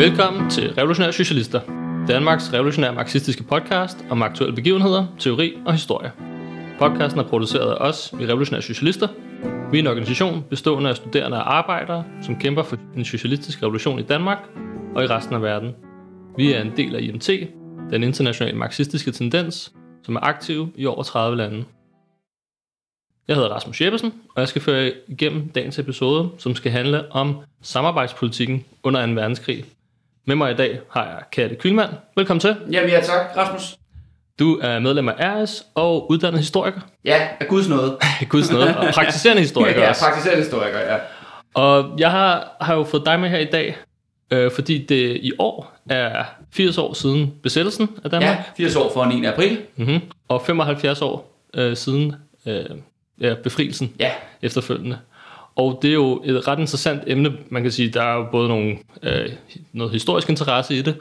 Velkommen til Revolutionære Socialister, Danmarks revolutionære marxistiske podcast om aktuelle begivenheder, teori og historie. Podcasten er produceret af os, vi Revolutionære Socialister. Vi er en organisation bestående af studerende og arbejdere, som kæmper for en socialistisk revolution i Danmark og i resten af verden. Vi er en del af IMT, den internationale marxistiske tendens, som er aktiv i over 30 lande. Jeg hedder Rasmus Jeppesen, og jeg skal føre igennem dagens episode, som skal handle om samarbejdspolitikken under 2. verdenskrig. Med mig i dag har jeg Katte Kylmand. Velkommen til. Jamen ja, tak, Rasmus. Du er medlem af RS og uddannet historiker. Ja, af Guds nåde. Guds noget, og praktiserende historiker ja, også. praktiserende historiker, ja. Og jeg har, har jo fået dig med her i dag, øh, fordi det i år er 80 år siden besættelsen af Danmark, Ja, 80 år for 9. april. mm-hmm. og 75 år øh, siden øh, ja, befrielsen Ja, efterfølgende. Og det er jo et ret interessant emne. Man kan sige, der er jo både nogle, øh, noget historisk interesse i det,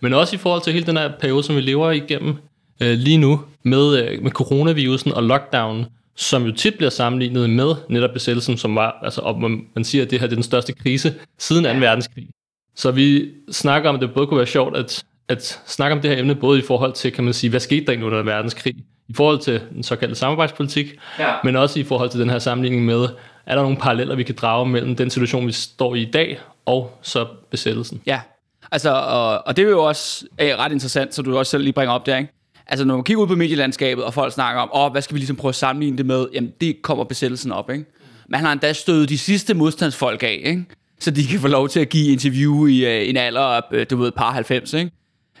men også i forhold til hele den her periode, som vi lever igennem øh, lige nu, med, øh, med coronavirusen og lockdown, som jo tit bliver sammenlignet med netop besættelsen, som var, altså og man, man siger, at det her det er den største krise siden 2. verdenskrig. Så vi snakker om, at det både kunne være sjovt at, at snakke om det her emne, både i forhold til, kan man sige, hvad skete der egentlig under 2. verdenskrig, i forhold til den såkaldte samarbejdspolitik, Ja. men også i forhold til den her sammenligning med, er der nogle paralleller, vi kan drage mellem den situation, vi står i i dag, og så besættelsen. Ja, altså, og, og det er jo også er ret interessant, så du også selv lige bringer op der, ikke? Altså, når man kigger ud på medielandskabet, og folk snakker om, åh, hvad skal vi ligesom prøve at sammenligne det med? Jamen, det kommer besættelsen op, ikke? Man har endda stødet de sidste modstandsfolk af, ikke? Så de kan få lov til at give interview i øh, en alder af, øh, du ved, par 90, ikke?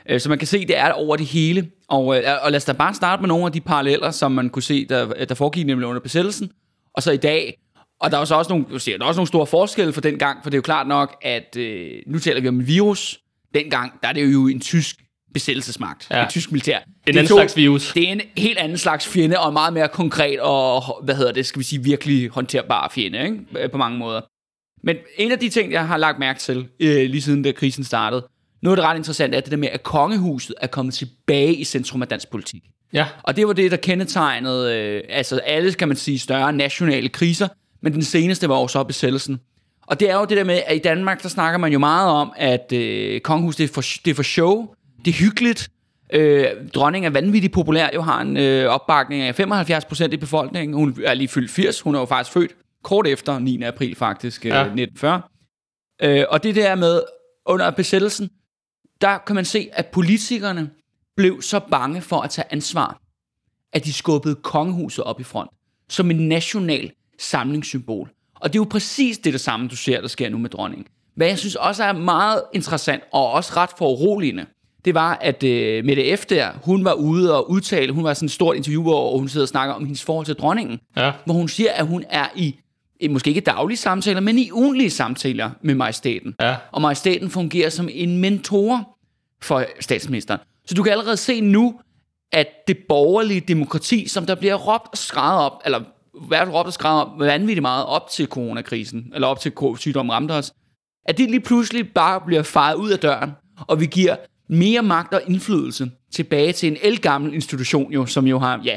Øh, Så man kan se, det er over det hele. Og, øh, og lad os da bare starte med nogle af de paralleller, som man kunne se, der, der foregik nemlig under besættelsen, og så i dag. Og der er jo så også nogle, siger, der er også nogle store forskelle for den gang, for det er jo klart nok, at øh, nu taler vi om en virus. Dengang, der er det jo en tysk besættelsesmagt. Ja. Et tysk militær. En Det er anden to- slags virus. Det er en helt anden slags fjende, og en meget mere konkret og, hvad hedder det, skal vi sige, virkelig håndterbar fjende, ikke? Øh, på mange måder. Men en af de ting, jeg har lagt mærke til, øh, lige siden da krisen startede, noget af det ret interessant er det der med, at kongehuset er kommet tilbage i centrum af dansk politik. Ja, Og det var det, der kendetegnede øh, altså alle, kan man sige, større nationale kriser, men den seneste var jo så besættelsen. Og det er jo det der med, at i Danmark, der snakker man jo meget om, at øh, kongehuset det er, for, det er for show, det er hyggeligt, øh, dronningen er vanvittigt populær, jo har en øh, opbakning af 75% i befolkningen, hun er lige fyldt 80, hun er jo faktisk født kort efter 9. april faktisk, øh, Ja. ja. 1940. Øh, og det der med, under besættelsen, der kan man se, at politikerne blev så bange for at tage ansvar, at de skubbede kongehuset op i front, som en national samlingssymbol. Og det er jo præcis det, det samme, du ser, der sker nu med dronningen. Hvad jeg synes også er meget interessant, og også ret foruroligende, det var, at øh, Mette F. der, hun var ude og udtale, hun var sådan et stort interview, hvor hun sidder og snakker om hendes forhold til dronningen, ja, hvor hun siger, at hun er i, i måske ikke daglige samtaler, men i ugenlige samtaler med majestæten. ja. Og majestæten fungerer som en mentor for statsministeren. Så du kan allerede se nu, at det borgerlige demokrati, som der bliver råbt og skrevet op, eller været råbte og skræmmer vanvittigt meget op til coronakrisen, eller op til sygdommen ramte os, at det lige pludselig bare bliver faret ud af døren, og vi giver mere magt og indflydelse tilbage til en elgammel institution, jo, som jo har, ja,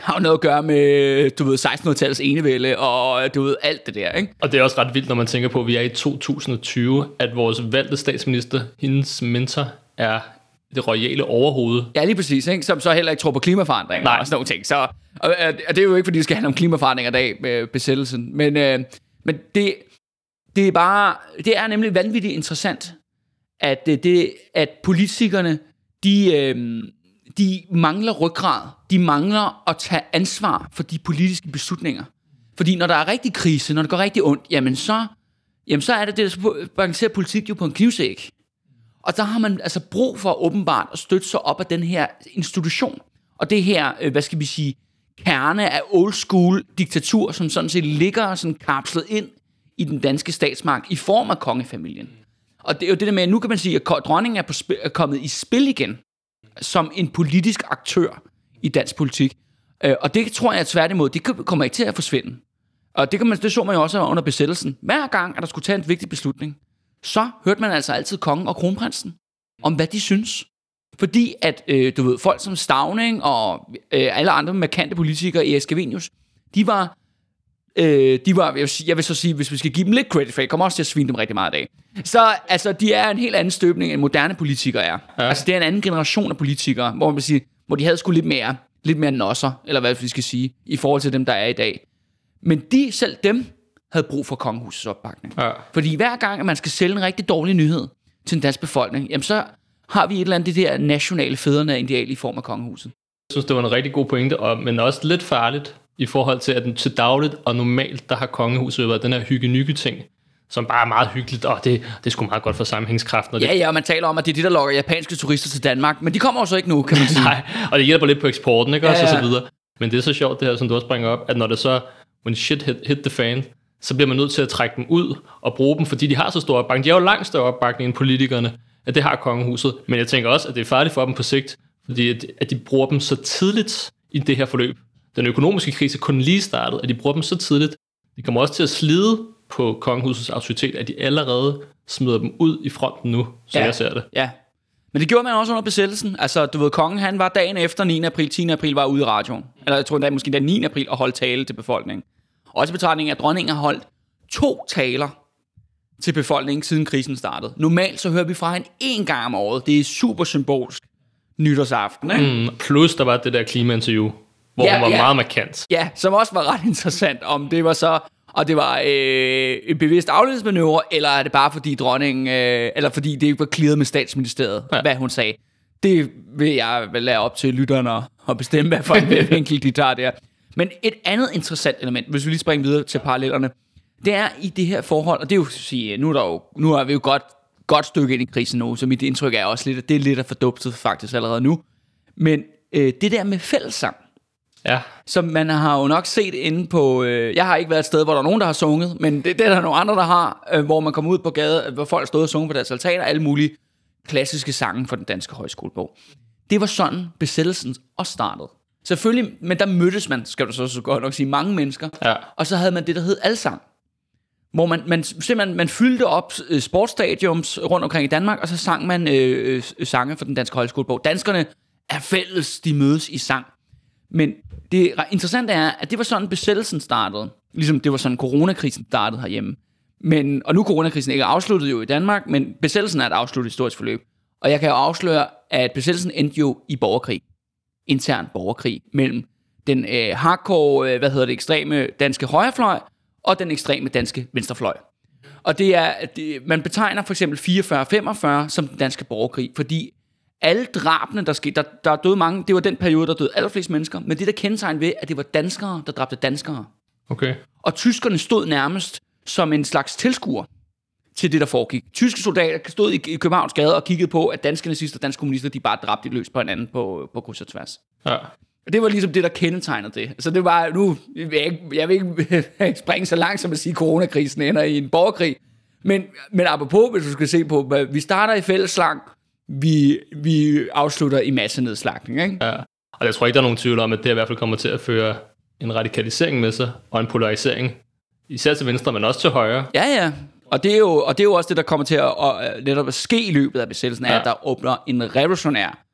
har jo noget at gøre med, du ved, 1600-tallets enevælde, og du ved, alt det der, ikke? Og det er også ret vildt, når man tænker på, at vi er i 2020, at vores valgte statsminister, hendes mentor, er det royale overhoved. Ja, lige præcis, ikke? som så heller ikke tror på klimaforandringer Nej. og sådan nogle ting. Så, og, og det er jo ikke, fordi det skal handle om klimaforandringer i dag med besættelsen. Men, øh, men det, det er bare, det er nemlig vanvittigt interessant, at, det, det, at politikerne, de, øh, de mangler ryggrad. De mangler at tage ansvar for de politiske beslutninger. Fordi når der er rigtig krise, når det går rigtig ondt, jamen så, jamen så er det det, der balancerer politik jo på en knivsæk. Og der har man altså brug for åbenbart at støtte sig op af den her institution. Og det her, øh, hvad skal vi sige, kerne af old school diktatur, som sådan set ligger sådan kapslet ind i den danske statsmagt i form af kongefamilien. Og det er jo det der med, at nu kan man sige, at dronningen er, på spil, er kommet i spil igen som en politisk aktør i dansk politik. Øh, og det tror jeg tværtimod, det kommer ikke til at forsvinde. Og det, kan man, det så man jo også under besættelsen. Hver gang, at der skulle tage en vigtig beslutning, så hørte man altså altid kongen og kronprinsen om, hvad de synes. Fordi at, øh, du ved, folk som Stavning og øh, alle andre markante politikere i Escavenius, de var øh, de var, jeg vil, jeg vil så sige, hvis vi skal give dem lidt credit for, jeg kommer også til at svine dem rigtig meget af. Så altså, de er en helt anden støbning, end moderne politikere er. Ja. Altså, det er en anden generation af politikere, hvor man vil sige, hvor de havde sgu lidt mere, lidt mere nosser, eller hvad vi skal sige, i forhold til dem, der er i dag. Men de, selv dem, havde brug for kongehusets opbakning. Ja. Fordi hver gang, at man skal sælge en rigtig dårlig nyhed til en dansk befolkning, jamen så har vi et eller andet det der nationale fædrene ideal i form af kongehuset. Jeg synes, det var en rigtig god pointe, og, men også lidt farligt i forhold til, at den til dagligt og normalt, der har kongehuset været den her hygge ting, som bare er meget hyggeligt, og det, det er sgu meget godt for sammenhængskraften. Og det, Ja, ja, og man taler om, at det er de, der lokker japanske turister til Danmark, men de kommer jo så ikke nu, kan man sige. Nej, og det hjælper lidt på eksporten, ikke? Også, Ja, og ja. så videre. Men det er så sjovt, det her, som du også bringer op, at når det så, when shit hit, hit the fan, så bliver man nødt til at trække dem ud og bruge dem, fordi de har så stor opbakning. De har jo langt større opbakning end politikerne, at det har kongehuset. Men jeg tænker også, at det er farligt for dem på sigt, fordi at, at de bruger dem så tidligt i det her forløb. Den økonomiske krise kun lige startet, at de bruger dem så tidligt. De kommer også til at slide på kongehusets autoritet, at de allerede smider dem ud i fronten nu, Ja. ja. jeg ser det. Ja. Men det gjorde man også under besættelsen. Altså, du ved, kongen han var dagen efter 9. april, 10. april var ude i radioen. Eller jeg tror endda måske den 9. april og holdt tale til befolkningen. Også i betragtning af, at dronningen har holdt to taler til befolkningen, siden krisen startede. Normalt så hører vi fra hende én gang om året. Det er super symbolsk nytårsaften, ikke? Mm, plus der var det der klimainterview, hvor Ja, hun var ja. meget markant. Ja, som også var ret interessant, om det var så, og det var øh, en bevidst afledningsmanøvre, eller er det bare fordi dronningen, øh, eller fordi det ikke var clearet med statsministeriet, ja. Hvad hun sagde. Det vil jeg vel lade op til lytterne at- at bestemme, hvad for en vinkel de tager der. Men et andet interessant element, hvis vi lige springer videre til parallellerne, det er i det her forhold, og det er jo at sige, nu er, der jo, nu er vi jo godt, godt stykke ind i krisen nu, så mit indtryk er også lidt, at det er lidt af fordupset faktisk allerede nu. Men øh, det der med fællessang, Ja, som man har jo nok set inde på... Øh, jeg har ikke været et sted, hvor der er nogen, der har sunget, men det, det er der nogle andre, der har, øh, hvor man kommer ud på gade, hvor folk stod og sunget på deres altaner, alle mulige klassiske sange fra den danske højskolebog. Det var sådan besættelsen også startede. Selvfølgelig, men der mødtes man, skal du så, så godt nok sige, mange mennesker. ja. Og så havde man det, der hed alsang. Hvor man, man simpelthen man fyldte op øh, sportsstadiums rundt omkring i Danmark, og så sang man øh, øh, sange fra den danske højskolebog. Danskerne er fælles, de mødes i sang. Men det interessante er, at det var sådan, besættelsen startede. Ligesom det var sådan, coronakrisen startede herhjemme. Men, og nu er coronakrisen ikke afsluttet jo i Danmark, men besættelsen er et afsluttet historisk forløb. Og jeg kan jo afsløre, at besættelsen endte jo i borgerkrig. Intern borgerkrig mellem den øh, hardcore, øh, hvad hedder det, ekstreme danske højrefløj og den ekstreme danske venstrefløj. Og det er, det, man betegner for eksempel 44-45 som den danske borgerkrig, fordi alle drabene, der skete, der, der er døde mange, det var den periode, der døde allerflest mennesker, men det der kendetegn ved, at det var danskere, der dræbte danskere. Okay. Og tyskerne stod nærmest som en slags tilskuer til det, der foregik. Tyske soldater stod i, Københavns gade og kiggede på, at danske nazister og danske kommunister, de bare dræbte løs på hinanden på, på kryds og tværs. Ja. Og det var ligesom det, der kendetegnede det. Så det var, nu, jeg vil ikke, jeg vil ikke springe så langt som at sige, at coronakrisen ender i en borgerkrig. Men, men apropos, hvis du skal se på, vi starter i fælleslang, vi, vi afslutter i massenedslagning, ikke? ja. Og jeg tror ikke, der er nogen tvivl om, at det i hvert fald kommer til at føre en radikalisering med sig, og en polarisering. Især til venstre, men også til højre. Ja, ja. Og det, er jo, og det er jo også det, der kommer til at, at netop at ske i løbet af besættelsen, ja. At der åbner en revolutionær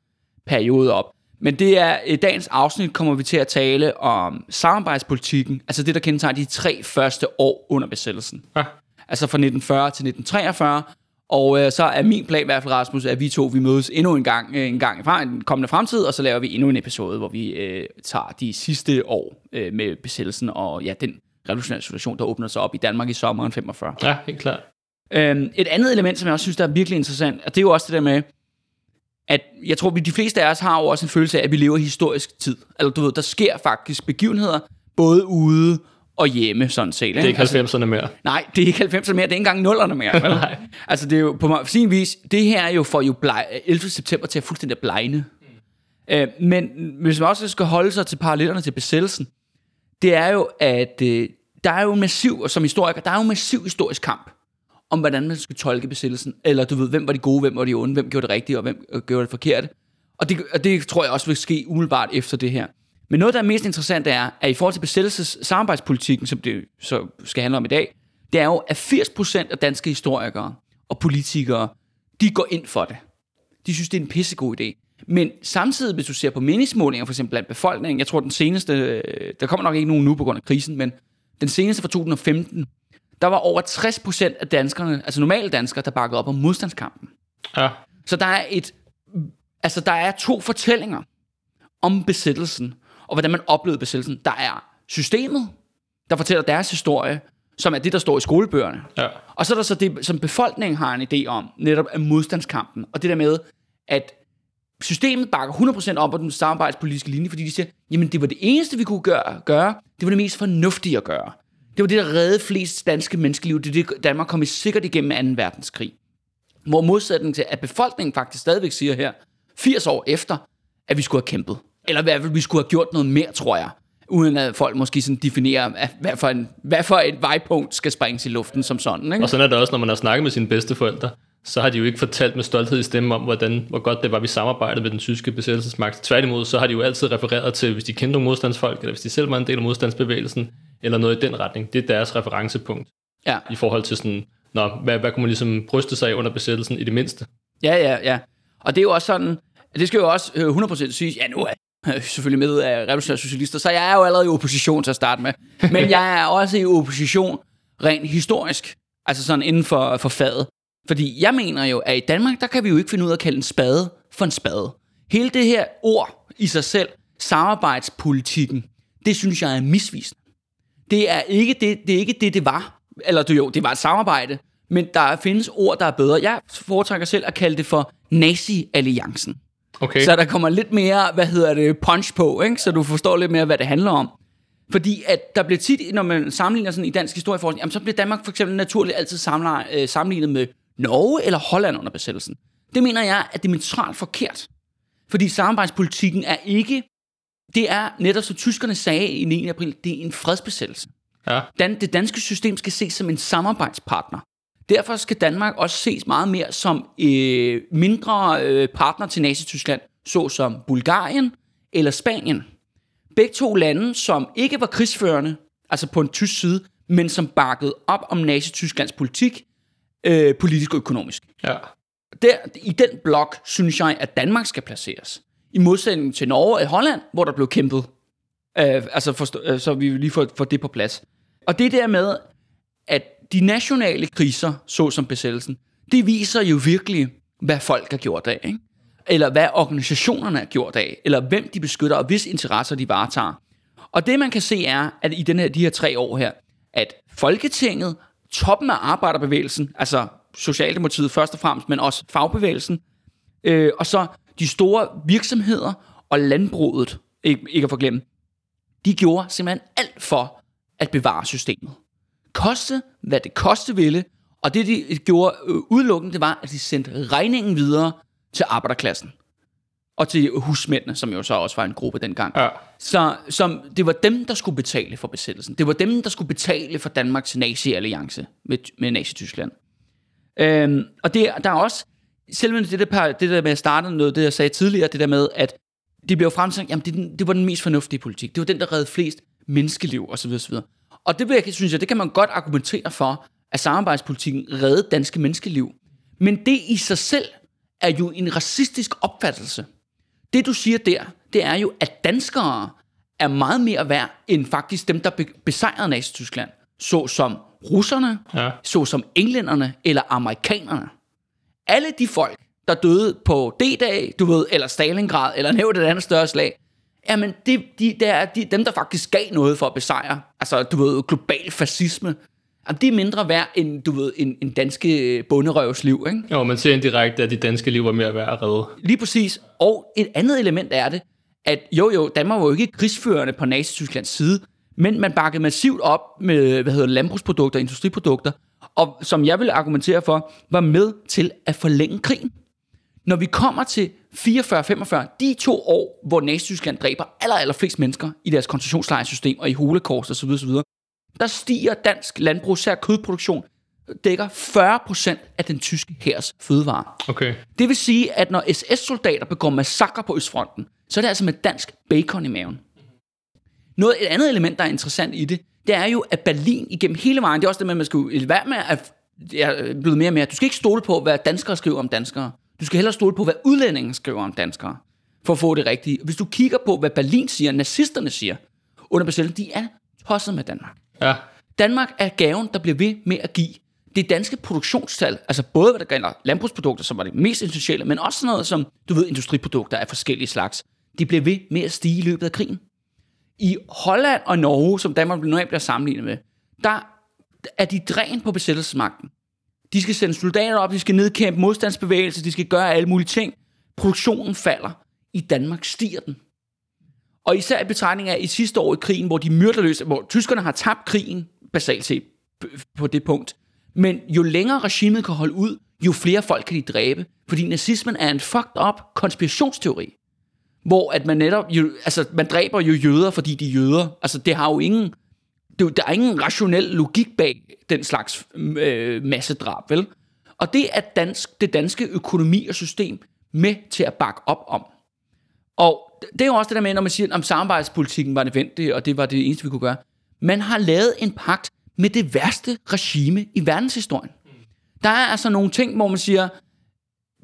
periode op. Men det er, i dagens afsnit kommer vi til at tale om samarbejdspolitikken, altså det, der kendetegner de tre første år under besættelsen. Ja. Altså fra 1940 til 1943. Og øh, så er min plan i hvert fald, Rasmus, at vi to vi mødes endnu en gang, øh, en gang i fra- en kommende fremtid, og så laver vi endnu en episode, hvor vi øh, tager de sidste år øh, med besættelsen og ja, den revolutionære situation, der åbner sig op i Danmark i sommeren 45. Ja, helt klart. Øhm, et andet element, som jeg også synes, der er virkelig interessant, og det er jo også det der med, at jeg tror, vi de fleste af os har jo også en følelse af, at vi lever i historisk tid. Eller du ved, der sker faktisk begivenheder, både ude og hjemme, sådan set. Ikke? Det er ikke 90'erne mere. Nej, det er ikke 90'erne mere, det er ikke engang 0'erne mere. vel? Nej. altså det er jo på sin vis, det her er jo for jo bleg, 11. september til at fuldstændig blegne. Mm. Øh, men hvis man også skal holde sig til parallellerne til besættelsen, det er jo, at øh, der er jo en massiv, og som historiker, der er jo en massiv historisk kamp om, hvordan man skal tolke besættelsen. Eller du ved, hvem var de gode, hvem var de onde, hvem gjorde det rigtige, og hvem øh, gjorde det forkerte. Og det, og det tror jeg også vil ske umiddelbart efter det her. Men noget, der er mest interessant, er, at i forhold til besættelses samarbejdspolitikken, som det så skal handle om i dag, det er jo, at 80% af danske historikere og politikere, de går ind for det. De synes, det er en pissegod idé. Men samtidig, hvis du ser på meningsmålinger, for eksempel blandt befolkningen, jeg tror den seneste, øh, der kommer nok ikke nogen nu på grund af krisen, men den seneste fra 2015, der var over 60% af danskerne, altså normale danskere, der bakkede op om modstandskampen. Ja. Så der er et, altså der er to fortællinger om besættelsen, og hvordan man oplevede besættelsen. Der er systemet, der fortæller deres historie, som er det, der står i skolebøgerne. Ja. Og så er der så det, som befolkningen har en idé om, netop af modstandskampen. Og det der med, at systemet bakker 100% op på den samarbejdspolitiske linje, fordi de siger, jamen det var det eneste, vi kunne gøre, gøre. Det var det mest fornuftige at gøre. Det var det, der reddede flest danske menneskeliv. Det er det, Danmark kom i sikkert igennem 2. verdenskrig. Hvor modsætning til, at befolkningen faktisk stadigvæk siger her, 80 år efter, at vi skulle have kæmpet. Eller i hvert fald, vi skulle have gjort noget mere, tror jeg. Uden at folk måske sådan definerer, hvad for, en, hvad for et vejpunkt skal springes i luften som sådan. Ikke? Og sådan er det også, når man har snakket med sine bedsteforældre, så har de jo ikke fortalt med stolthed i stemme om, hvordan, hvor godt det var, vi samarbejdede med den tyske besættelsesmagt. Tværtimod, så har de jo altid refereret til, hvis de kendte nogle modstandsfolk, eller hvis de selv var en del af modstandsbevægelsen, eller noget i den retning. Det er deres referencepunkt Ja. i forhold til sådan, Nå, hvad, hvad kunne man ligesom bryste sig af under besættelsen i det mindste? Ja, ja, ja. Og det er jo også sådan, det skal jo også øh, 100% sige, ja nu er jeg selvfølgelig med af revolutionære socialister, så jeg er jo allerede i opposition til at starte med. Men jeg er også i opposition rent historisk, altså sådan inden for, for faget. Fordi jeg mener jo, at i Danmark, der kan vi jo ikke finde ud af at kalde en spade for en spade. Hele det her ord i sig selv, samarbejdspolitikken, det synes jeg er misvisende. Det er ikke det, det, er ikke det, det var. Eller det, jo, det var et samarbejde, men der findes ord, der er bedre. Jeg foretrækker selv at kalde det for nazi-alliancen. Okay, Så der kommer lidt mere, hvad hedder det, punch på, ikke? så du forstår lidt mere, hvad det handler om. Fordi at der bliver tit, når man sammenligner sådan i dansk historieforskning, jamen så bliver Danmark for eksempel naturligt altid sammenlignet, øh, sammenlignet med Norge eller Holland under besættelsen. Det mener jeg er diametralt forkert. Fordi samarbejdspolitikken er ikke, det er netop som tyskerne sagde i 9. april, det er en fredsbesættelse. ja. Dan, det danske system skal ses som en samarbejdspartner. Derfor skal Danmark også ses meget mere som øh, mindre øh, partner til Nazi-Tyskland, såsom Bulgarien eller Spanien. Begge to lande, som ikke var krigsførende, altså på en tysk side, men som bakkede op om Nazi-Tysklands politik, øh, politisk og økonomisk. ja. Der, I den blok synes jeg, at Danmark skal placeres. I modsætning til Norge og Holland, hvor der blev kæmpet. Øh, altså forstå, øh, så vi lige får, får det på plads. Og det der med, at de nationale kriser, såsom besættelsen, det viser jo virkelig, hvad folk har gjort af. Ikke? Eller hvad organisationerne har gjort af. Eller hvem de beskytter, og hvis interesser de varetager. Og det man kan se er, at i den her, de her tre år her, at Folketinget, toppen af arbejderbevægelsen, altså Socialdemokratiet først og fremmest, men også fagbevægelsen, øh, og så de store virksomheder og landbruget, ikke, ikke at forglemme, de gjorde simpelthen alt for at bevare systemet. Koste, hvad det koste ville, og det de gjorde øh, udelukkende, det var, at de sendte regningen videre til arbejderklassen. Og til husmændene, som jo så også var en gruppe dengang. ja. Så som, det var dem, der skulle betale for besættelsen. Det var dem, der skulle betale for Danmarks nazi-alliance med, med Nazi-Tyskland. Øhm, og det, der er også, selvom det der, par- det der med at starte noget, det jeg sagde tidligere, det der med, at det blev fremsagt, jamen det, det var den mest fornuftige politik. Det var den, der redde flest menneskeliv osv. osv. Og det vil jeg, synes jeg, det kan man godt argumentere for, at samarbejdspolitikken redde danske menneskeliv. Men det i sig selv er jo en racistisk opfattelse. Det du siger der, det er jo, at danskere er meget mere værd end faktisk dem, der be- besejrede Nazi-Tyskland. Såsom russerne, Ja. såsom englænderne eller amerikanerne. Alle de folk, der døde på D-dag, du ved, eller Stalingrad, eller nævnt et andet større slag, jamen det, de, det er de, dem, der faktisk gav noget for at besejre, altså du ved, global fascisme, jamen, det er mindre værd end, du ved, en, en danske bunderøvs liv, ikke? Jo, man ser indirekte, at de danske liv var mere værd at redde. Lige præcis. Og et andet element er det, at jo jo, Danmark var jo ikke krigsførende på Nazi-Tysklands side, men man bakkede massivt op med, hvad hedder landbrugsprodukter, industriprodukter, og som jeg vil argumentere for, var med til at forlænge krigen. Når vi kommer til 44-45, de to år, hvor Nazi-Tyskland dræber aller, aller flest mennesker i deres koncentrationslejrsystem og i holocaust osv., osv., der stiger dansk landbrug, sær kødproduktion, dækker 40% af den tyske hærs fødevarer. Okay. Det vil sige, at når SS-soldater begår massakre på Østfronten, så er det altså med dansk bacon i maven. Noget, et andet element, der er interessant i det, det er jo, at Berlin igennem hele vejen, det er også det med, at man skal være med at det er blevet mere og mere. Du skal ikke stole på, hvad danskere skriver om danskere. Du skal hellere stole på, hvad udlændinge skriver om danskere, for at få det rigtige. Hvis du kigger på, hvad Berlin siger, nazisterne siger, under besættelsen, de er tosset med Danmark. Ja. Danmark er gaven, der bliver ved med at give. Det danske produktionstal, altså både hvad der gælder landbrugsprodukter, som var det mest essentielle, men også sådan noget som, du ved, industriprodukter af forskellige slags, de bliver ved med at stige i løbet af krigen. I Holland og Norge, som Danmark normalt bliver sammenlignet med, der er de dræn på besættelsesmagten. De skal sende soldater op, de skal nedkæmpe modstandsbevægelser, de skal gøre alle mulige ting. Produktionen falder. I Danmark stiger den. Og især i betragtning af i sidste år i krigen, hvor de myrderløse, hvor tyskerne har tabt krigen, basalt set på det punkt. Men jo længere regimet kan holde ud, jo flere folk kan de dræbe. Fordi nazismen er en fucked up konspirationsteori. Hvor at man netop, jo, altså man dræber jo jøder, fordi de er jøder. Altså det har jo ingen, det, der er ingen rationel logik bag den slags øh, massedrab, vel? Og det er dansk, det danske økonomi og system med til at bakke op om. Og det er jo også det der med, når man siger, om samarbejdspolitikken var nødvendig, og det var det eneste, vi kunne gøre. Man har lavet en pagt med det værste regime i verdenshistorien. Der er altså nogle ting, hvor man siger,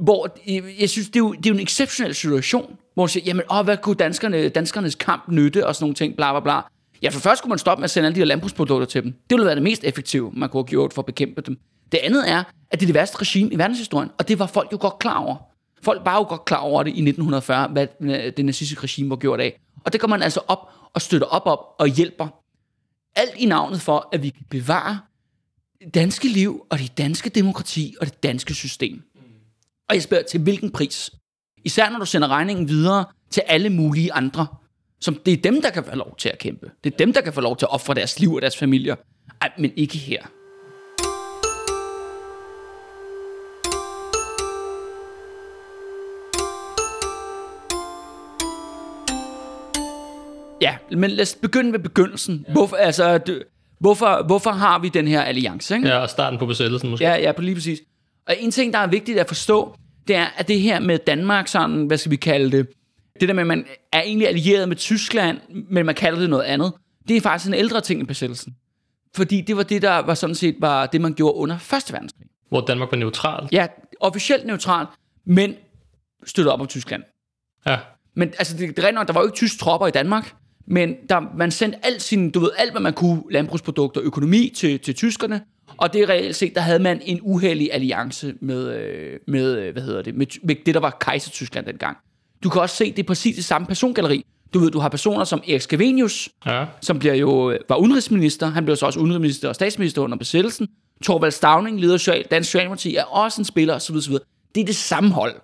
hvor jeg synes, det er jo, det er jo en exceptionel situation, hvor man siger, jamen, åh, hvad kunne danskerne, danskernes kamp nytte, og sådan nogle ting, bla bla bla. Ja, for først kunne man stoppe med at sende alle de her landbrugsprodukter til dem. Det ville være det mest effektive, man kunne have gjort for at bekæmpe dem. Det andet er, at det er det værste regime i verdenshistorien, og det var folk jo godt klar over. Folk var jo godt klar over det i 1940, hvad øh, det nazistiske regime var gjort af. Og det går man altså op og støtter op op og hjælper. Alt i navnet for, at vi kan bevare det danske liv og det danske demokrati og det danske system. Og jeg spørger, til hvilken pris? Især når du sender regningen videre til alle mulige andre. Som det er dem, der kan få lov til at kæmpe. Det er dem, der kan få lov til at ofre deres liv og deres familier. Ej, men ikke her. Ja, men lad os begynde med begyndelsen. Ja. Hvorfor, altså, du, hvorfor, hvorfor har vi den her alliance? Ikke? Ja, og starten på besættelsen måske. Ja, ja, på lige præcis. Og en ting, der er vigtigt at forstå, det er, at det her med Danmark, sådan, hvad skal vi kalde det, det der med, at man er egentlig allieret med Tyskland, men man kalder det noget andet, det er faktisk en ældre ting i besættelsen. Fordi det var det, der var sådan set var det, man gjorde under Første verdenskrig. Hvor Danmark var neutral. Ja, officielt neutral, men støttet op om Tyskland. Ja. Men altså, det, det er nok, der var jo ikke tysk tropper i Danmark, men der, man sendte alt, sin, du ved, alt, hvad man kunne, landbrugsprodukter, økonomi til, til tyskerne, og det reelt set, der havde man en uheldig alliance med, øh, med, øh, hvad hedder det, med, med det, der var Kejser-Tyskland dengang. Du kan også se, det er præcis det samme persongalleri. Du ved, du har personer som Erik Scavenius, Ja. som bliver jo, øh, var udenrigsminister. Han blev så også udenrigsminister og statsminister under besættelsen. Torvald Stavning, leder af Dansk Socialdemokrati, er også en spiller, osv. osv. Det er det samme hold.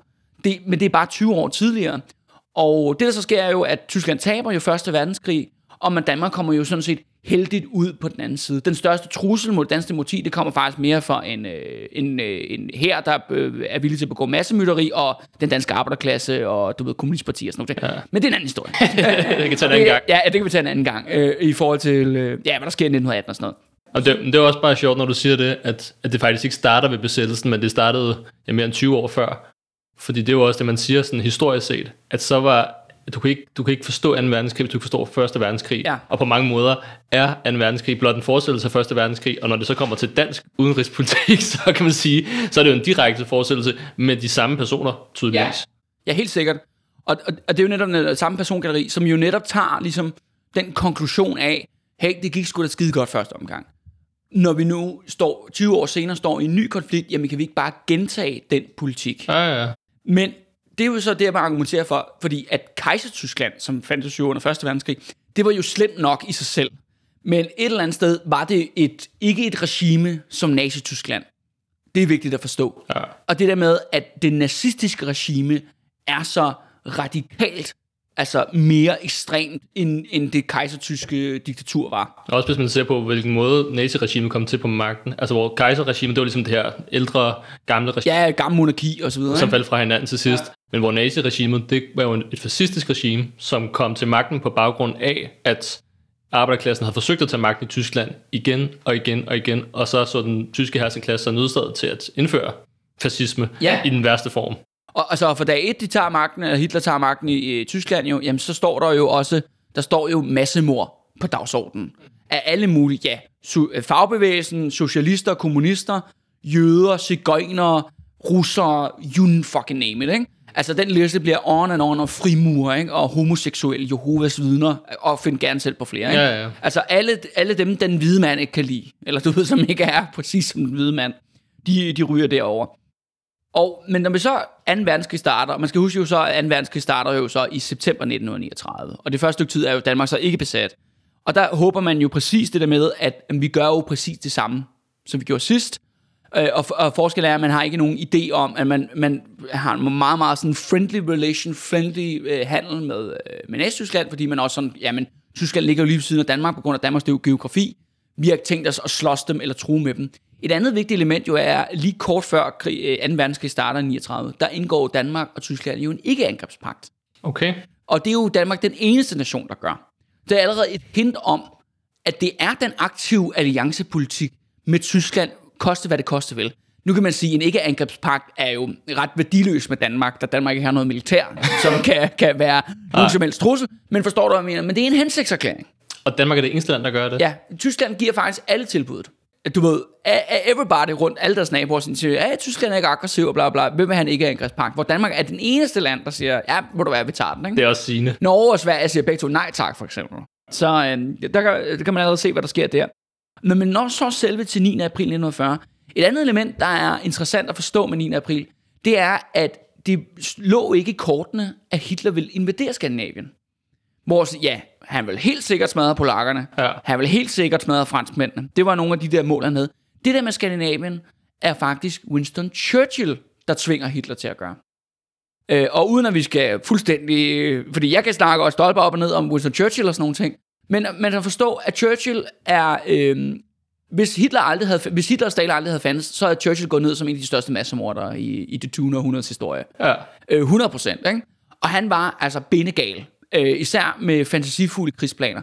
Det, men det er bare 20 år tidligere. Og det, der så sker, er jo, at Tyskland taber jo Første Verdenskrig, og man Danmark kommer jo sådan set heldigt ud på den anden side. Den største trussel mod det danske demokrati, det kommer faktisk mere fra en, øh, en, øh, en her, der øh, er villig til at begå massemytteri, og den danske arbejderklasse, og du ved, kommunistparti og sådan noget. Ja. Men det er en anden historie. det kan tage en anden gang. Ja, det kan vi tage en anden gang, øh, i forhold til, øh, ja, hvad der sker i 1918 og sådan noget. Og det, det er også bare sjovt, når du siger det, at, at det faktisk ikke starter ved besættelsen, men det startede ja, mere end 20 år før. Fordi det er jo også det, man siger sådan historisk set, at så var at du kan, ikke, du kan ikke forstå 2. verdenskrig, hvis du ikke forstår 1. verdenskrig. Ja. Og på mange måder er 2. verdenskrig blot en forestillelse af 1. verdenskrig, og når det så kommer til dansk udenrigspolitik, så kan man sige, så er det jo en direkte forestillelse med de samme personer, tydeligvis. Ja, helt sikkert. Og, og, og det er jo netop den samme persongalleri, som jo netop tager ligesom den konklusion af, hey, det gik sgu da skide godt første omgang. Når vi nu står 20 år senere står i en ny konflikt, jamen kan vi ikke bare gentage den politik? Ja, ja. Men det er jo så det, man argumenterer for, fordi at Kejser-Tyskland, som fandtes jo under 1. verdenskrig, det var jo slemt nok i sig selv. Men et eller andet sted var det et, ikke et regime som Nazi-Tyskland. Det er vigtigt at forstå. Ja. Og det der med, at det nazistiske regime er så radikalt, altså mere ekstremt, end, end det kejsertyske diktatur var. Og også hvis man ser på, hvilken måde naziregimet kom til på magten. Altså hvor kejserregimet, det var ligesom det her ældre, gamle regime, Ja, gammel monarki og så videre. som faldt fra hinanden til sidst. Ja. Men hvor naziregimet, det var jo et fascistisk regime, som kom til magten på baggrund af, at arbejderklassen havde forsøgt at tage magten i Tyskland igen og igen og igen, og så så den tyske hersenklasse sig nødstadet til at indføre fascisme Ja. i den værste form. Og altså for dag et, de tager magten, eller Hitler tager magten i, i Tyskland jo, jamen så står der jo også, der står jo massemord på dagsordenen. Af alle mulige, ja, øh, fagbevægelsen, socialister, kommunister, jøder, cigøjnere, russere, you fucking name it, ikke? Altså, den liste bliver on and on, og frimur, ikke? og homoseksuelle, Jehovas vidner, og find gerne selv på flere. Ikke? Ja, ja. Altså, alle, alle dem, den hvide mand ikke kan lide, eller du ved, som ikke er præcis som den hvide mand, de, de ryger derover. Og, men når vi så 2. verdenskrig starter, man skal huske jo så, at 2. verdenskrig starter jo så i september 1939, og det første stykke tid er jo Danmark så ikke besat. Og der håber man jo præcis det der med, at vi gør jo præcis det samme, som vi gjorde sidst, øh, og, og forskellen er, at man har ikke nogen idé om, at man, man har en meget, meget sådan friendly relation, friendly øh, handel med, øh, med Næst-Tyskland, fordi man også sådan, jamen, Tyskland ligger jo lige ved siden af Danmark på grund af Danmarks geografi. Vi har ikke tænkt os at slås dem eller true med dem. Et andet vigtigt element jo er, lige kort før krig, 2. verdenskrig starter i 39, der indgår Danmark og Tyskland jo en ikke-angrebspagt. Okay. Og det er jo Danmark den eneste nation, der gør. Det er allerede et hint om, at det er den aktive alliancepolitik med Tyskland, koste hvad det koste vil. Nu kan man sige, at en ikke-angrebspagt er jo ret værdiløs med Danmark, da Danmark ikke har noget militær, som kan, kan være nogen som helst trussel. Men forstår du, hvad jeg mener? Men det er en hensigtserklæring. Og Danmark er det eneste land, der gør det? Ja, Tyskland giver faktisk alle tilbuddet. Du ved, everybody rundt, alle deres naboer, sådan siger, ja, Tyskland er ikke aggressiv, og bla bla, hvem vil have en ikke-angrebspagt? Hvor Danmark er den eneste land, der siger, ja, må du være, vi tager den, ikke? Det er også sigende. Norge og Sverige siger begge to nej tak, for eksempel. Så øh, der, kan, der kan man allerede se, hvad der sker der. Men, men når så selve til 9. april 1940, et andet element, der er interessant at forstå med 9. april, det er, at det lå ikke i kortene, at Hitler ville invadere Skandinavien. Hvor, ja, han vil helt sikkert smadre polakkerne. Ja. Han vil helt sikkert smadre franskmændene. Det var nogle af de der mål, han havde. Det der med Skandinavien er faktisk Winston Churchill, der tvinger Hitler til at gøre. Øh, og uden at vi skal fuldstændig... Fordi jeg kan snakke og stolpe op og ned om Winston Churchill og sådan nogle ting. Men man kan forstå, at Churchill er... Øh, hvis Hitler, aldrig havde, hvis Hitler og Stalin aldrig havde fandtes, så havde Churchill gået ned som en af de største massemordere i, i det 20. århundredes historie. Ja. Øh, 100 procent, ikke? Og han var altså bindegal. Øh, især med fantasifulde krigsplaner.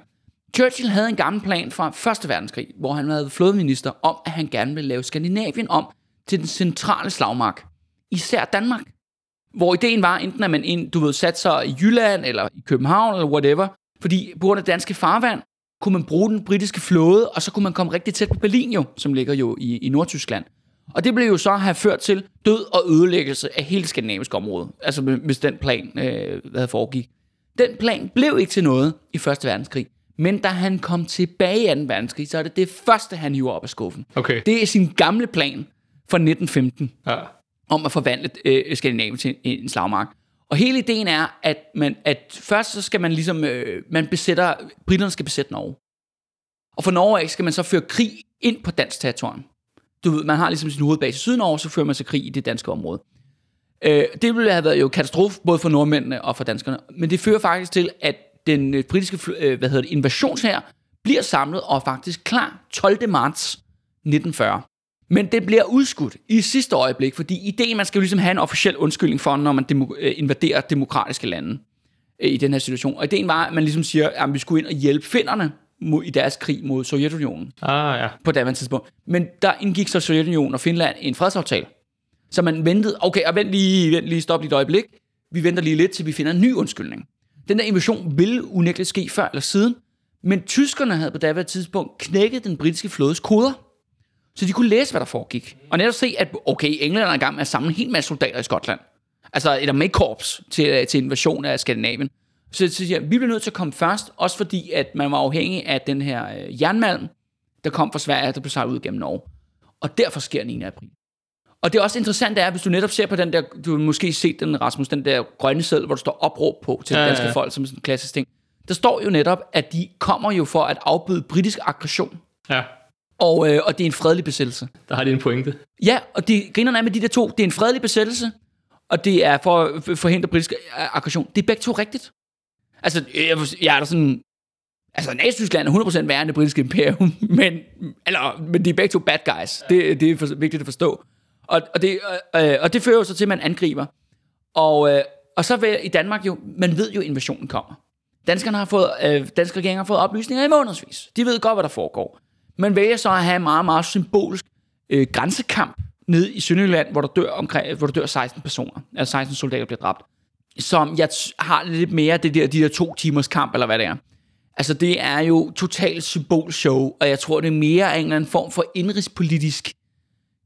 Churchill havde en gammel plan fra 1. verdenskrig, hvor han havde flådeminister om, at han gerne ville lave Skandinavien om til den centrale slagmark. Især Danmark. Hvor ideen var enten, at man ind, du ved, satte sig i Jylland, eller i København, eller whatever. Fordi på grund af danske farvand, kunne man bruge den britiske flåde, og så kunne man komme rigtig tæt på Berlin jo, som ligger jo i, i Nordtyskland. Og det blev jo så have ført til død og ødelæggelse af hele det skandinaviske område. Altså hvis den plan øh, havde foregik. Den plan blev ikke til noget i 1. verdenskrig. Men da han kom tilbage i 2. verdenskrig, så er det det første, han hiver op af skuffen. Okay. Det er sin gamle plan fra 1915 Ja. om at forvandle øh, Skandinavien til en, en slagmark. Og hele ideen er, at, man, at først så skal man ligesom, øh, man besætter, britterne skal besætte Norge. Og for Norge af skal man så føre krig ind på dansk territorium. Du ved, man har ligesom sin hovedbase i Sydnorge, så fører man så krig i det danske område. Øh, det ville have været jo katastrofe, både for nordmændene og for danskerne. Men det fører faktisk til, at den øh, britiske øh, hvad hedder det, invasionshær bliver samlet og er faktisk klar 12. marts 1940. Men det bliver udskudt i sidste øjeblik, fordi ideen, man skal jo ligesom have en officiel undskyldning for, når man demo, øh, invaderer demokratiske lande øh, i den her situation. Og ideen var, at man ligesom siger, at vi skulle ind og hjælpe finnerne mod, i deres krig mod Sovjetunionen Ah, ja. på daværende tidspunkt. Men der indgik så Sovjetunionen og Finland en fredsaftale. Så man ventede, okay, og vent lige, vent lige, stop lige et øjeblik. Vi venter lige lidt, til vi finder en ny undskyldning. Den der invasion ville unægteligt ske før eller siden, men tyskerne havde på daværende tidspunkt knækket den britiske flådes koder. Så de kunne læse, hvad der foregik. Og netop se, at okay, englænderne er i gang med at samle en hel masse soldater i Skotland. Altså et armékorps til, til invasion af Skandinavien. Så, så siger vi blev nødt til at komme først, også fordi, at man var afhængig af den her øh, jernmalm, der kom fra Sverige, der blev sejlet ud gennem Norge. Og derfor sker 9. april. Og det er også interessant, er, hvis du netop ser på den der, du har måske set den, Rasmus, den der grønne seddel, hvor der står opråb på til Ja, ja, ja, danske ja. folk, som sådan en klassisk ting. Der står jo netop, at de kommer jo for at afbøde britisk aggression. Ja, Og, øh, og det er en fredelig besættelse. der har de en pointe. Ja, og de grinerne er med de der to. Det er en fredelig besættelse, og det er for at forhindre britisk aggression. Det er begge to rigtigt. Altså, jeg, jeg er der sådan... Altså, Nazi-Tyskland er 100% værre end det britiske imperium, men, eller, men de er begge to bad guys. Det, det er for, vigtigt at forstå. Og, og, det, øh, og det fører jo så til, at man angriber. Og, øh, og så vil i Danmark jo, man ved jo, at invasionen kommer. Danskerne har fået, øh, danske regeringer har fået oplysninger i månedsvis. De ved godt, hvad der foregår. Man vælger så at have en meget, meget symbolisk øh, grænsekamp ned i Sønderjylland, hvor der dør, omkring, hvor der dør 16 personer. Altså 16 soldater bliver dræbt. Som jeg har lidt mere det der, de der to timers kamp, eller hvad det er. Altså det er jo totalt symbolshow, og jeg tror, det er mere af en eller anden form for indrigspolitisk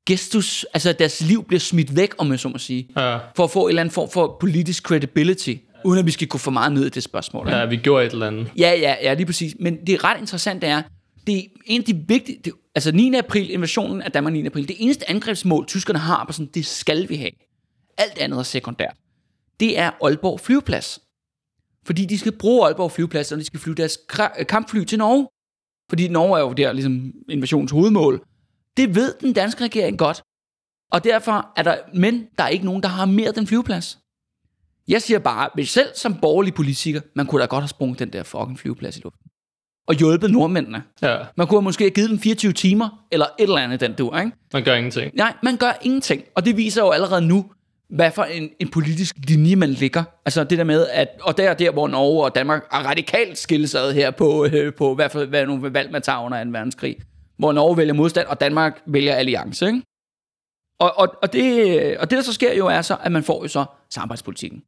gestus, altså deres liv bliver smidt væk, om jeg så må sige, Ja. for at få en eller anden form for politisk credibility, uden at vi skal gå for meget ned i det spørgsmål. ikke? Ja, vi gjorde et eller andet. Ja, ja, ja, lige præcis. Men det ret interessant, det er, det er en af de vigtige, det, altså 9. april, invasionen af Danmark 9. april, det eneste angrebsmål, tyskerne har, på sådan, det skal vi have. Alt andet er sekundært. Det er Aalborg flyveplads. Fordi de skal bruge Aalborg flyveplads, og de skal flyve deres kampfly til Norge. Fordi Norge er jo der ligesom invasionens hovedmål. Det ved den danske regering godt. Og derfor er der, men der er ikke nogen, der har mere den flyveplads. Jeg siger bare, hvis selv som borgerlig politiker, man kunne da godt have sprunget den der fucking flyveplads i luften. Og hjulpet nordmændene. Ja, Man kunne måske have givet dem 24 timer, eller et eller andet den du, ikke? man gør ingenting. Nej, man gør ingenting. Og det viser jo allerede nu, hvad for en, en politisk linje man ligger. Altså det der med, at, og der er der, hvor Norge og Danmark er radikalt skilles ad her på, øh, på hvad for hvad nogle valg man tager under 2. verdenskrig. Hvor Norge vælger modstand, og Danmark vælger alliance, ikke? Og, og, og, det, og det, der så sker jo, er så, at man får jo så samarbejdspolitikken.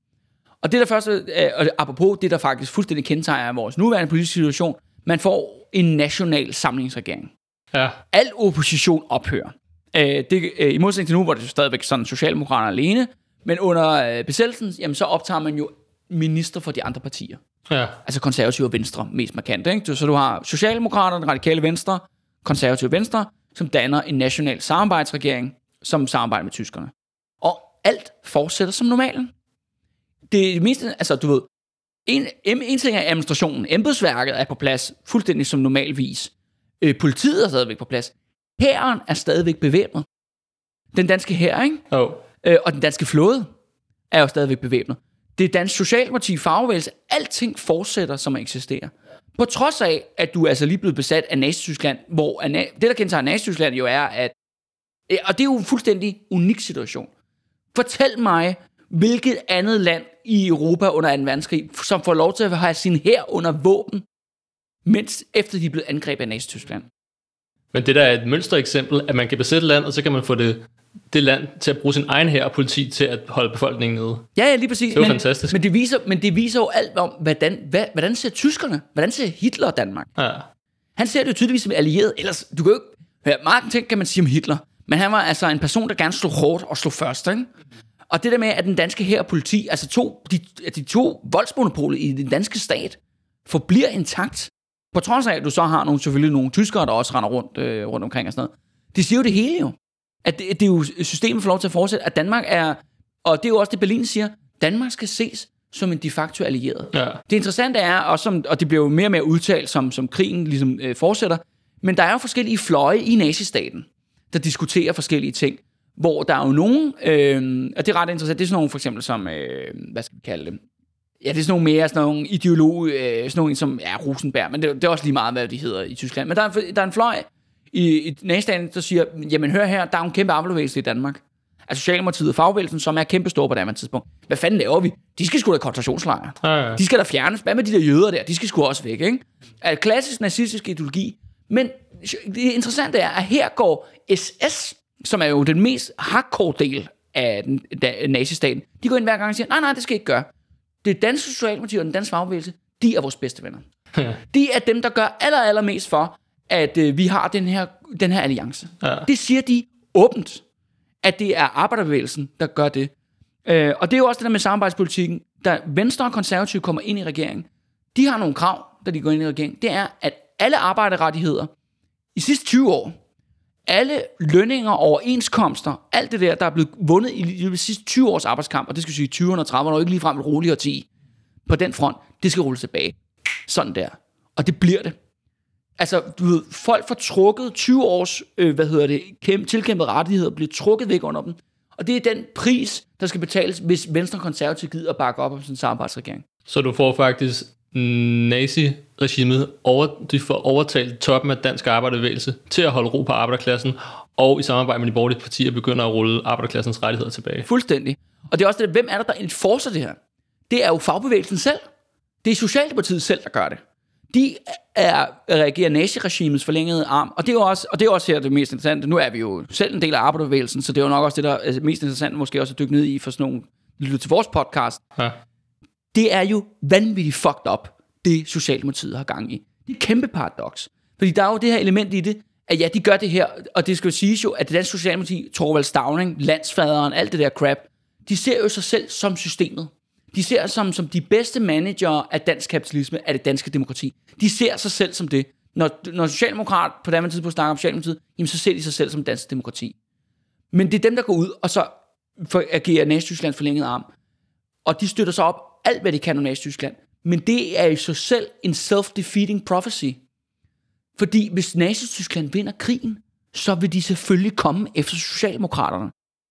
Og det der første, øh, og apropos det, der faktisk fuldstændig kendetegner vores nuværende politiske situation, man får en national samlingsregering Ja, al opposition ophører. Øh, det, øh, I modsætning til nu, hvor det er stadigvæk sådan Socialdemokraterne alene, men under besættelsen, jamen, så optager man jo minister for de andre partier. ja, Altså konservative og venstre, mest markant. Ikke? Så du har Socialdemokraterne, Radikale Venstre, konservative Venstre, som danner en national samarbejdsregering, som samarbejder med tyskerne. Og alt fortsætter som normalen. Det, det meste, altså du ved, en, en, en ting er administrationen. Embedsværket er på plads fuldstændig som normalvis. Øh, politiet er stadigvæk på plads. Hæren er stadigvæk bevæbnet. Den danske hær, ikke? oh, Øh, og den danske flåde er jo stadigvæk bevæbnet. Det danske socialdemokrati, fagbevægelse, alting fortsætter som at eksistere. På trods af, at du er altså lige blevet besat af Nazi-Tyskland, hvor det, der kendetegner Nazi-Tyskland jo er, at... Og det er jo en fuldstændig unik situation. Fortæl mig, hvilket andet land i Europa under 2. verdenskrig, som får lov til at have sin her under våben, mens efter de er blevet angrebet af Nazi-Tyskland. Men det der er et mønstereksempel, at man kan besætte land, og så kan man få det, det land til at bruge sin egen her og politi til at holde befolkningen nede. Ja, ja, lige præcis. Det var men, fantastisk. Men det, viser, men det viser jo alt om, hvordan, hvad, hvordan ser tyskerne, hvordan ser Hitler Danmark? Ja, Han ser det jo tydeligvis som allieret. Ellers, du kan jo ikke... Hør, meget ting kan man sige om Hitler. Men han var altså en person, der gerne slog hårdt og slog først, ikke? Og det der med, at den danske her og politi, altså to, de, de to voldsmonopoler i den danske stat, forbliver intakt. På trods af, at du så har nogle, selvfølgelig nogle tyskere, der også render rundt, øh, rundt omkring og sådan noget. Det siger jo det hele jo. At det, det er jo systemet får lov til at fortsætte, at Danmark er, og det er jo også det, Berlin siger, Danmark skal ses som en de facto allieret. ja, Det interessante er, også som, og det bliver jo mere og mere udtalt, som, som krigen ligesom, øh, fortsætter, men der er jo forskellige fløje i nazistaten, der diskuterer forskellige ting, hvor der er jo nogen, øh, og det er ret interessant, det er sådan nogle for eksempel som, øh, hvad skal vi kalde det, ja, det er sådan nogle mere sådan nogle ideolog, øh, sådan nogle som, ja, Rosenberg, men det, det er også lige meget, hvad de hedder i Tyskland, men der er, der er en fløj i, i nazistaten, der siger, jamen hør her, der er en kæmpe arbejderbevægelse i Danmark, altså Socialdemokratiet og fagbevægelsen, som er kæmpe store på det her tidspunkt. Hvad fanden laver vi? De skal sgu da koncentrationslejre. ja, ja. De skal da fjernes. Hvad med de der jøder der? De skal sgu også væk, ikke? Er klassisk nazistisk ideologi. Men det interessante er, at her går SS, som er jo den mest hardcore del af den, da, nazistaten, de går ind hver gang og siger, nej, nej, det skal I ikke gøre. Det danske socialdemokrati og den danske fagbevægelse, de er vores bedste venner. De er dem, der gør aller, aller mest for, at øh, vi har den her, den her alliance. Ja. Det siger de åbent, at det er arbejderbevægelsen, der gør det. Øh, og det er jo også det der med samarbejdspolitikken. Da Venstre og Konservative kommer ind i regeringen, de har nogle krav, da de går ind i regeringen. Det er, at alle arbejderrettigheder i sidste 20 år, alle lønninger, overenskomster, alt det der, der er blevet vundet i de sidste 20 års arbejdskamp, og det skal sige 20'erne og 30'erne, og ikke ligefrem et roligt årti, på den front, det skal rulles tilbage. Sådan der. Og det bliver det. Altså, du ved, folk får trukket 20 års, øh, hvad hedder det, kæmpe, tilkæmpede rettigheder, bliver trukket væk under dem. Og det er den pris, der skal betales, hvis Venstre og Konservative gider at bakke op om sådan en samarbejdsregering. Så du får faktisk nazi-regimet, over, de får overtalt toppen af dansk arbejderbevægelse til at holde ro på arbejderklassen, og i samarbejde med de borgerlige partier begynder at rulle arbejderklassens rettigheder tilbage. Fuldstændig. Og det er også det, hvem er der, der enforcer det her? Det er jo fagbevægelsen selv. Det er Socialdemokratiet selv, der gør det. De er reagerer naziregimets forlængede arm, og det er jo også, og det er også her det mest interessante. Nu er vi jo selv en del af arbejderbevægelsen, så det er jo nok også det, der er mest interessant måske også at dykke ned i for sådan nogle, lytte til vores podcast. Ja. Det er jo vanvittigt fucked up, det Socialdemokratiet har gang i. Det er et kæmpe paradoks. Fordi der er jo det her element i det, at ja, de gør det her, og det skal jo siges jo, at det danske Socialdemokrati, Torvald Stavning, landsfaderen, alt det der crap, de ser jo sig selv som systemet. De ser sig som, som de bedste manager af dansk kapitalisme, af det danske demokrati. De ser sig selv som det. Når, når Socialdemokrat på det tidspunkt snakker om Socialdemokratiet, jamen så ser de sig selv som dansk demokrati. Men det er dem, der går ud, og så for, agerer Nazi-Tysklands forlænget arm. Og de støtter sig op alt, hvad de kan om Nazi-Tyskland. Men det er i sig selv en self-defeating prophecy. Fordi hvis Nazi-Tyskland vinder krigen, så vil de selvfølgelig komme efter Socialdemokraterne.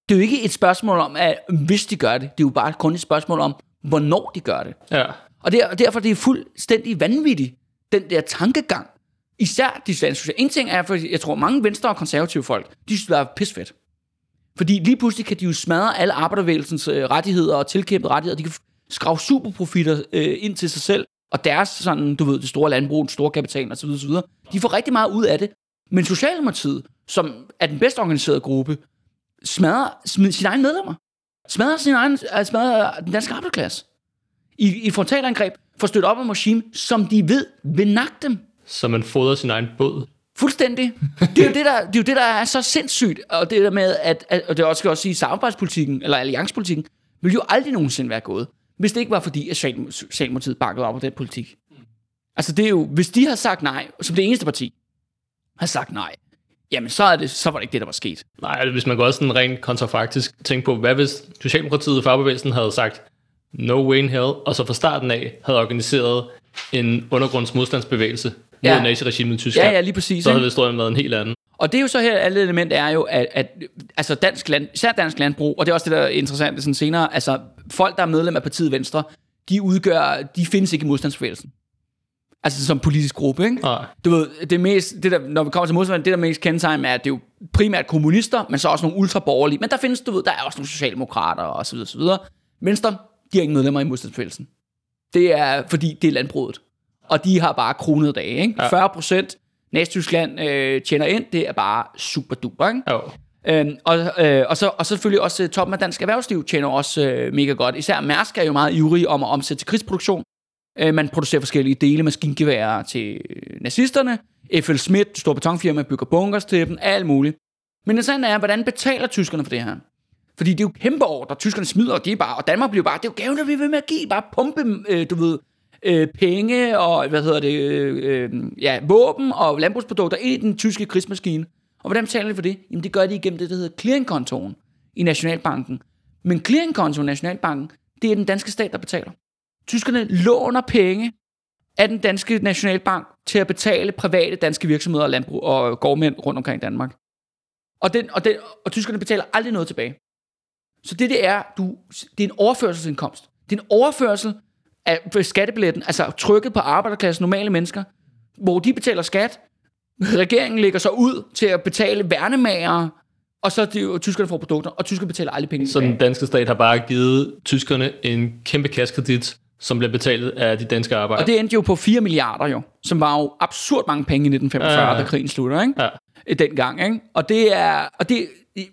Det er jo ikke et spørgsmål om, at hvis de gør det, det er jo bare kun et spørgsmål om, hvornår de gør det. Ja. Og, der, og derfor det er fuldstændig vanvittigt, den der tankegang. Især de svenske En ting er, for jeg tror, mange venstre og konservative folk, de synes, det er pisfedt. Fordi lige pludselig kan de jo smadre alle arbejdervægelsens øh, rettigheder og tilkæmpede rettigheder. De kan skrave superprofitter øh, ind til sig selv, og deres, sådan, du ved, det store landbrug, den store kapital osv. osv. De får rigtig meget ud af det. Men Socialdemokratiet, som er den bedst organiserede gruppe, smadrer sine egne medlemmer. Smadrer, sin egen, altså smadrer den danske arbejderklasse. I, i frontalangreb for at støtte op om regime, som de ved vil nakke dem. Så man fodrer sin egen båd. Fuldstændig. Det er jo det, der, det er, jo det, der er så sindssygt. Og det der med, at, at og det også skal også sige, samarbejdspolitikken, eller alliancepolitikken, vil jo aldrig nogensinde være gået, hvis det ikke var fordi, at Socialdemokratiet bakkede op på den politik. Altså det er jo, hvis de har sagt nej, som det eneste parti, har sagt nej, jamen så, er det, så var det ikke det, der var sket. Nej, altså, hvis man går også sådan rent kontrafaktisk tænke på, hvad hvis Socialdemokratiet og fagbevægelsen havde sagt, no way in hell, og så fra starten af havde organiseret en undergrundsmodstandsbevægelse mod Ja. naziregimet i Tyskland, Ja, ja, lige præcis. så havde historien været en helt anden. Og det er jo så her, alle element er jo, at, at altså dansk land, især dansk landbrug, og det er også det, der er interessant sådan senere, altså folk, der er medlem af partiet Venstre, de udgør, de findes ikke i modstandsbevægelsen. Altså som politisk gruppe, ikke? Nej. Du ved, det mest, det der, når vi kommer til modstand, det der mest kendetegn er, at det er jo primært kommunister, men så også nogle ultraborgerlige. Men der findes, du ved, der er også nogle socialdemokrater og så videre, så videre. Venstre, de har ikke medlemmer i modstandsbevægelsen. Det er, fordi det er landbruget. Og de har bare kronet dage, ikke? Ja. 40 procent Næst-Tyskland øh, tjener ind, det er bare super duper, ikke? Jo. Øhm, og, øh, og, så, og så selvfølgelig også øh, toppen af dansk erhvervsliv tjener også øh, mega godt. Især Mærsk er jo meget ivrig om at omsætte til krigsproduktion. Øh, man producerer forskellige dele, maskingeværer til nazisterne. F.L. Schmidt, store betonfirma, bygger bunkers til dem, alt muligt. Men det sande er, hvordan betaler tyskerne for det her? Fordi det er jo kæmpe ordre, tyskerne smider, og, de er bare, og Danmark bliver bare, det er jo gaven, der vi vil med at give, bare pumpe, øh, du ved, øh, penge og, hvad hedder det, øh, øh, ja, våben og landbrugsprodukter ind i den tyske krigsmaskine. Og hvordan betaler de for det? Jamen det gør de igennem det, der hedder clearingkontoen i Nationalbanken. Men clearingkontoen i Nationalbanken, det er den danske stat, der betaler. Tyskerne låner penge af den danske Nationalbank til at betale private danske virksomheder og landbrug og gårdmænd rundt omkring i Danmark. Og, den, og, den, og tyskerne betaler aldrig noget tilbage. Så det, det er, du, det er en overførselsindkomst. Det er en overførsel af skattebilletten, altså trykket på arbejderklassen, normale mennesker, hvor de betaler skat. Regeringen lægger sig ud til at betale værnemager, og så de, og tyskerne får produkter, og tyskerne betaler aldrig penge Så den danske stat har bare givet tyskerne en kæmpe kaskredit, som bliver betalt af de danske arbejdere. Og det endte jo på 4 milliarder jo, som var jo absurd mange penge i 1945, Ja, da krigen slutter, ikke? Ja. Ja. Dengang, ikke? Og det er, og det,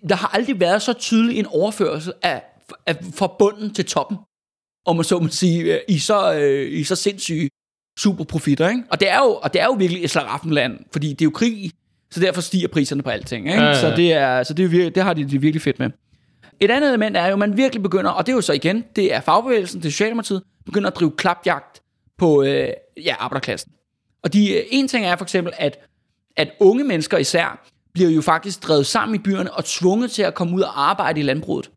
der har aldrig været så tydelig en overførsel af, af fra bunden til toppen, om man så må sige, øh, i så, øh, i så sindssyge superprofitter, ikke? Og det er jo, og det er jo virkelig et slaraffenland, fordi det er jo krig, så derfor stiger priserne på alting, ikke? Ja, ja, ja. Så det er, så det, er virkelig, det har de det virkelig fedt med. Et andet element er jo, at man virkelig begynder, og det er jo så igen, det er fagbevægelsen, det er Socialdemokratiet, begynder at drive klapjagt på øh, ja, arbejderklassen. Og de, øh, en ting er for eksempel, at, at unge mennesker især, bliver jo faktisk drevet sammen i byerne og tvunget til at komme ud og arbejde i landbruget.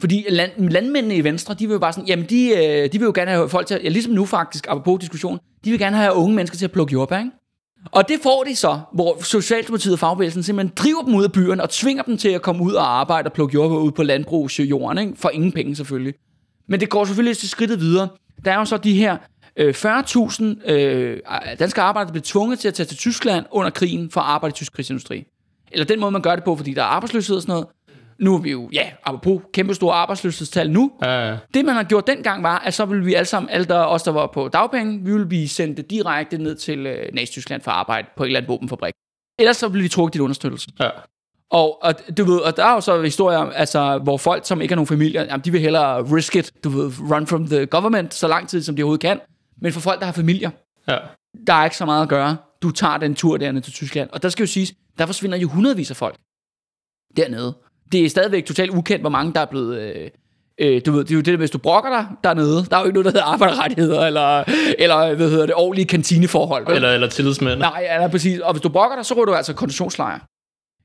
Fordi land, landmændene i Venstre, de vil jo bare sådan, jamen de, øh, de vil jo gerne have folk til, at, ja, ligesom nu faktisk, apropos diskussion, de vil gerne have unge mennesker til at plukke jordbær, ikke? Og det får de så, hvor Socialdemokratiet og fagbevægelsen simpelthen driver dem ud af byerne og tvinger dem til at komme ud og arbejde og plukke jord ud på landbrugsjorden, ikke? For ingen penge selvfølgelig. Men det går selvfølgelig til skridtet videre. Der er jo så de her øh, 40.000 øh, danske arbejdere, der bliver tvunget til at tage til Tyskland under krigen for at arbejde i tysk krigsindustri. Eller den måde, man gør det på, fordi der er arbejdsløshed og sådan noget. Nu er vi jo, ja, apropos kæmpe store arbejdsløshedstal nu. Ja. Det, man har gjort dengang, var, at så ville vi alle sammen, alle der, os, der var på dagpenge, vi ville blive sendt direkte ned til øh, Nazi-Tyskland for at arbejde på en eller anden våbenfabrik. Ellers så ville de trukket dit understøttelse. ja. Og, og, du ved, og der er jo så historier, altså, hvor folk, som ikke har nogen familie, jamen, de vil hellere risk it, du ved, run from the government, så lang tid, som de overhovedet kan. Men for folk, der har familier, ja. der er ikke så meget at gøre. Du tager den tur dernede til Tyskland. Og der skal jo siges, Der forsvinder jo hundredvis af folk dernede. Det er stadigvæk totalt ukendt, hvor mange der er blevet... Øh, øh, du ved, det er jo det, der, hvis du brokker dig dernede, der er jo ikke noget, der hedder arbejderrettigheder, eller, eller hvad hedder det, ordentlige kantineforhold. vel? Eller, eller tillidsmænd. Nej, nej, præcis. Og hvis du brokker dig, så ryger du altså konditionslejr.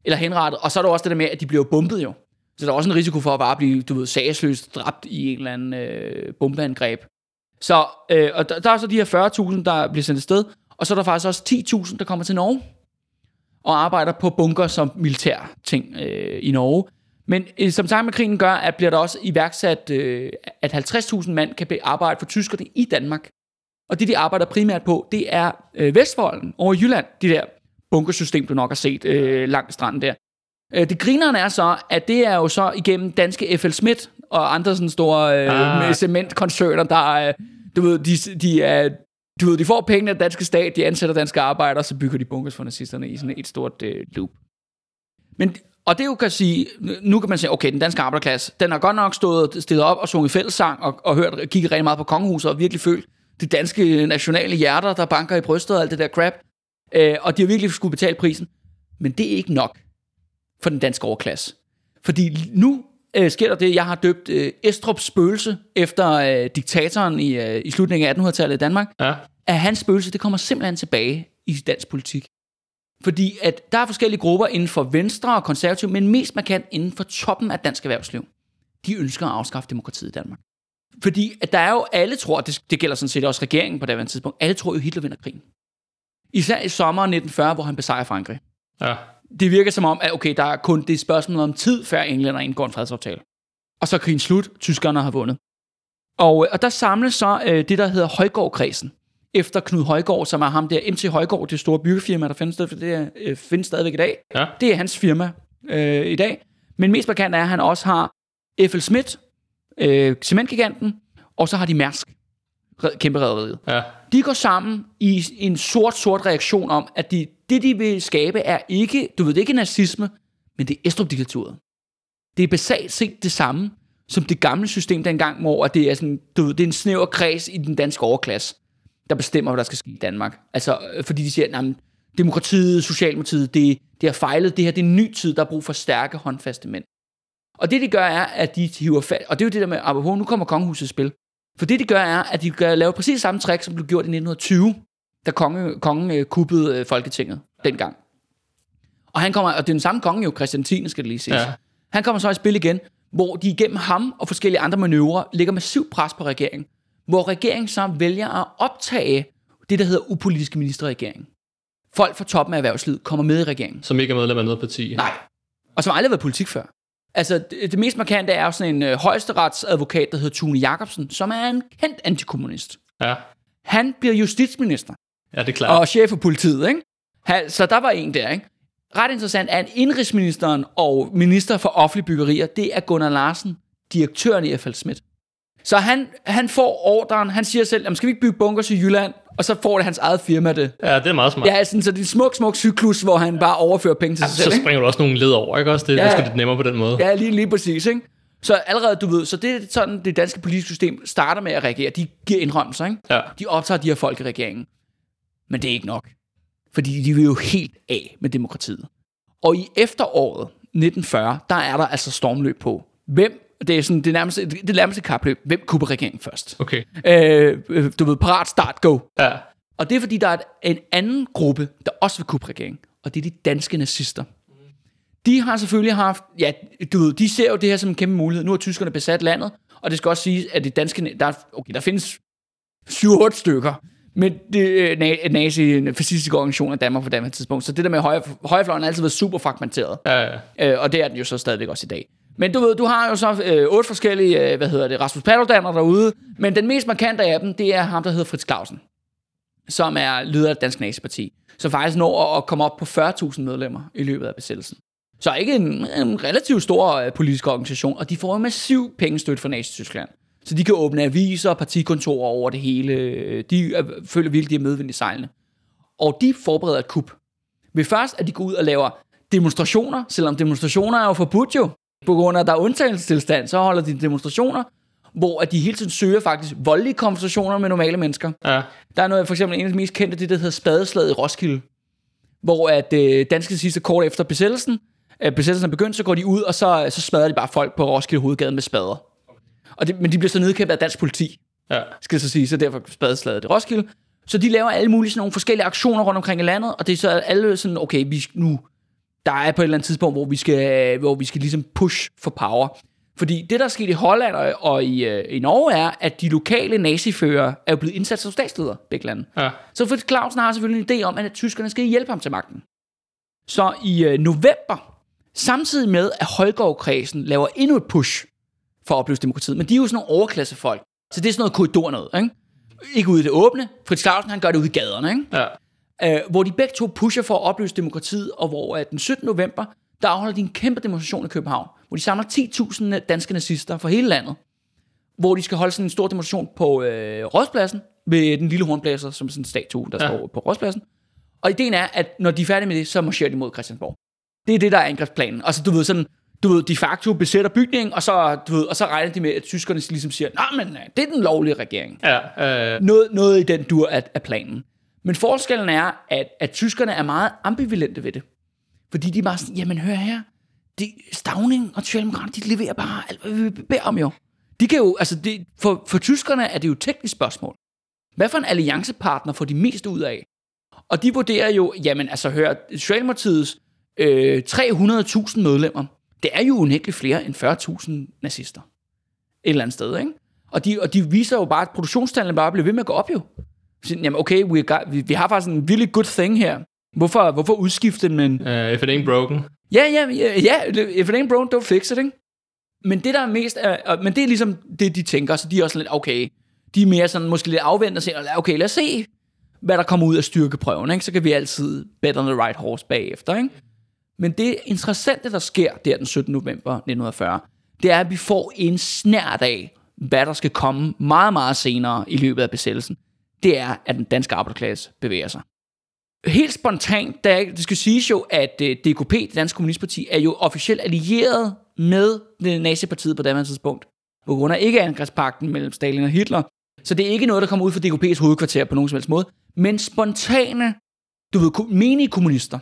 Eller henrettet. Og så er der også det der med, at de bliver bombet jo. Så der er også en risiko for at bare blive, du ved, sagsløst dræbt i en eller anden øh, bombeangreb. Så, øh, og der, der, er så de her 40.000, der bliver sendt afsted. Og så er der faktisk også 10.000, der kommer til Norge. Og arbejder på bunker som militær ting øh, i Norge. Men øh, som sagt med krigen gør, at bliver der også iværksat, øh, at 50.000 mand kan be- arbejde for tyskerne i Danmark. Og det, de arbejder primært på, det er øh, Vestvolden over Jylland. De der bunkersystem, du nok har set øh, langt stranden der. Øh, det grinerne er så, at det er jo så igennem danske F.L. Schmidt og andre sådan store øh, Ah. cementkoncerner, der er, du ved, de, de er, du ved, de får pengene af den danske stat, de ansætter danske arbejdere, så bygger de bunkers for nazisterne i sådan et stort øh, loop. Men, og det jo kan sige, nu kan man sige, okay, den danske arbejderklasse, den har godt nok stået stillet op og sunget fællessang og, og hørt, kigget rigtig meget på kongehuset og virkelig følt de danske nationale hjerter, der banker i brystet og alt det der crap. Øh, og de har virkelig skulle betale prisen. Men det er ikke nok for den danske overklasse. Fordi nu øh, sker der det, jeg har døbt øh, Estrups spøgelse efter øh, diktatoren i, øh, i slutningen af 1800-tallet i Danmark, Ja. at hans spøgelse, det kommer simpelthen tilbage i dansk politik. Fordi at der er forskellige grupper inden for Venstre og konservativ, men mest markant inden for toppen af dansk erhvervsliv. De ønsker at afskaffe demokratiet i Danmark. Fordi at der er jo, alle tror, det, det gælder sådan set også regeringen på det tidspunkt, alle tror jo, Hitler vinder krigen. Især i sommeren 1940, hvor han besejrer Frankrig. Ja. Det virker som om, at okay, der er kun det et spørgsmål om tid, før englænder indgår en fredsaftale. Og så er krigen slut, tyskerne har vundet. Og, og der samles så øh, det, der hedder Højgaard-kredsen. Efter Knud Højgaard, som er ham der, MC Højgaard, det store byggefirma, der findes, det er, øh, findes stadigvæk i dag. Ja. Det er hans firma øh, i dag. Men mest markant er, at han også har F.L. Schmidt, øh, cementgiganten, og så har de Mærsk, kæmpe rederiet. Ja. De går sammen i en sort-sort reaktion om, at de, det, de vil skabe, er ikke, du ved, det er ikke nazisme, men det er Estrup-diktaturet. Det er basalt set det samme, som det gamle system dengang, hvor det er, sådan, du ved, det er en snæver kreds i den danske overklasse, der bestemmer, hvad der skal ske i Danmark. Altså, øh, fordi de siger, at demokratiet, socialdemokratiet, det, det har fejlet, det her det er en ny tid, der er brug for stærke, håndfaste mænd. Og det, de gør, er, at de hiver fat, og det er jo det der med, apropos, nu kommer kongehuset i spil. For det, de gør, er, at de gør, laver præcis samme trick, som blev gjort i 1920, da konge, kongen øh, kuppede øh, Folketinget dengang. Og han kommer, og det er den samme konge jo, Christian 10. skal det lige ses. Ja. Han kommer så i spil igen, hvor de igennem ham og forskellige andre manøvrer lægger massiv pres på regeringen. Hvor regeringen så vælger at optage det, der hedder upolitiske ministerregering. Folk fra toppen af erhvervslivet kommer med i regeringen. Som ikke er medlem af noget parti. Nej. Og som aldrig har været politik før. Altså, det, det mest markante er sådan en øh, højesteretsadvokat, der hedder Tune Jacobsen, som er en kendt antikommunist. Ja. Han bliver justitsminister Ja, det er klart. og chef for politiet, ikke? Han, så der var en der, ikke? Ret interessant er, at indrigsministeren og minister for offentlige byggerier, det er Gunnar Larsen, direktøren i F.L. Schmidt. Så han, han får ordren, han siger selv, "Jamen, skal vi ikke bygge bunkers i Jylland? Og så får det hans eget firma det. Ja, det er meget smart. Ja, sådan, så det er en smuk, smuk cyklus, hvor han bare overfører penge til sig så selv. Ikke? springer du også nogle led over, ikke også? Det, Ja, det er ja. sgu lidt nemmere på den måde. Ja, lige, lige præcis, ikke? Så allerede, du ved, så det er sådan, det danske politiske system starter med at reagere. De giver indrømmelser, ikke? Ja. De optager de her folk i regeringen. Men det er ikke nok. Fordi de vil jo helt af med demokratiet. Og i efteråret 1940, der er der altså stormløb på. Hvem, det er sådan det nærmeste, det er nærmeste kapløb, hvem kupper regeringen først? Okay. Øh, øh, du ved, parat, start, go. Ja. Og det er fordi, der er en anden gruppe, der også vil kuppe regeringen. Og det er de danske nazister. De har selvfølgelig haft, ja, du ved, de ser jo det her som en kæmpe mulighed. Nu har tyskerne besat landet, og det skal også sige, at det danske, der, er- okay, der findes 7-8 stykker, men det øh, na- nazi fascistiske organisationer i Danmark på det tidspunkt. Så det der med højre, højrefløjen har altid været super fragmenteret. Ja, ja. Øh, og det er den jo så stadigvæk også i dag. Men du ved, du har jo så øh, otte forskellige, øh, hvad hedder det, Rasmus Paludaner derude, men den mest markante af dem, det er ham, der hedder Fritz Clausen, som er leder af Dansk Naziparti, som faktisk når at komme op på 40.000 medlemmer i løbet af besættelsen. Så ikke en, en relativt stor øh, politisk organisation, og de får jo massiv pengestøtte fra Nazi-Tyskland. Så de kan åbne aviser og partikontorer over det hele. De øh, føler virkelig, de er medvind i sejlene. Og de forbereder et kup. Ved først, at de går ud og laver demonstrationer, selvom demonstrationer er jo forbudt jo. På grund af, at der er undtagelsestilstand, så holder de demonstrationer, hvor at de hele tiden søger faktisk voldelige konversationer med normale mennesker. ja. Der er noget, for eksempel en af de mest kendte, det der hedder Spadeslaget i Roskilde, hvor at øh, danske sidste kort efter besættelsen, øh, besættelsen er begyndt, så går de ud, og så, så smadrer de bare folk på Roskilde Hovedgade med spader. Og det, men de bliver så nedkæmpet af dansk politi, Ja. skal jeg så sige, så derfor spadeslaget i Roskilde. Så de laver alle mulige sådan nogle forskellige aktioner rundt omkring i landet, og det er så alle sådan, okay, vi nu, der er på et eller andet tidspunkt, hvor vi skal, hvor vi skal ligesom push for power. Fordi det, der er sket i Holland og, og i, øh, i Norge, er, at de lokale nazifører er jo blevet indsat som statsledere, begge lande. Ja. Så Fritz Clausen har selvfølgelig en idé om, at tyskerne skal hjælpe ham til magten. Så i øh, november, samtidig med, at Højgaard-kredsen laver endnu et push for at opløse demokratiet, men de er jo sådan nogle overklassefolk, så det er sådan noget korridor noget, ikke? Ikke ude i det åbne. Fritz Clausen, han gør det ude i gaderne, ikke? Ja. Øh, hvor de begge to pusher for at opløse demokratiet, og hvor øh, den 17. november, der afholder de en kæmpe demonstration i København, hvor de samler 10.000 danske nazister fra hele landet, hvor de skal holde sådan en stor demonstration på øh, Rådspladsen, ved den lille hornblæser, som er sådan en statue, der Ja. står på Rådspladsen. Og ideen er, at når de er færdige med det, så marcherer de mod Christiansborg. Det er det, der er angrebsplanen. Altså, du ved, sådan, du ved, de facto besætter bygningen, og så, du ved, og så regner de med, at tyskerne ligesom siger, nej, men øh, det er den lovlige regering. Ja. Øh, Noget, noget i den dur af, af planen. Men forskellen er, at, at tyskerne er meget ambivalente ved det. Fordi de er bare sådan, jamen hør her, de, Stavning og Socialdemokraterne, de leverer bare alt, hvad vi beder om jo. De kan jo, altså det, for, for tyskerne er det jo et teknisk spørgsmål. Hvad for en alliancepartner får de mest ud af? Og de vurderer jo, jamen altså hør, Socialdemokratiets øh, 300.000 medlemmer, det er jo unægteligt flere end 40.000 nazister. Et eller andet sted, ikke? Og de, og de viser jo bare, at produktionstallene bare bliver ved med at gå op jo. Så, jamen okay, we got, vi, vi har faktisk en really good thing her. Hvorfor, hvorfor udskifte den med en... øh, if it ain't broken. Ja, ja, ja, ja, if it ain't broke, don't fix it, ikke? Men det der er mest, er, og- men det er ligesom det, de tænker, så de er også lidt, okay, de er mere sådan, måske lidt afventende og siger, okay, lad os se, hvad der kommer ud af styrkeprøven, ikke? Så kan vi altid bet on the right horse bagefter, ikke? Men det interessante, der sker der den 17. november 1940, det er, at vi får en snært af, hvad der skal komme meget, meget senere i løbet af besættelsen. Det er, at den danske arbejderklasse bevæger sig. Helt spontant, der, det skal siges jo, at øh, DKP, det danske kommunistparti, er jo officielt allieret med det nazipartiet på daværende tidspunkt. På grund af ikke angrebspakten mellem Stalin og Hitler. Så det er ikke noget, der kommer ud fra DKP's hovedkvarter på nogen som helst måde. Men spontane, du ved, menige kommunister,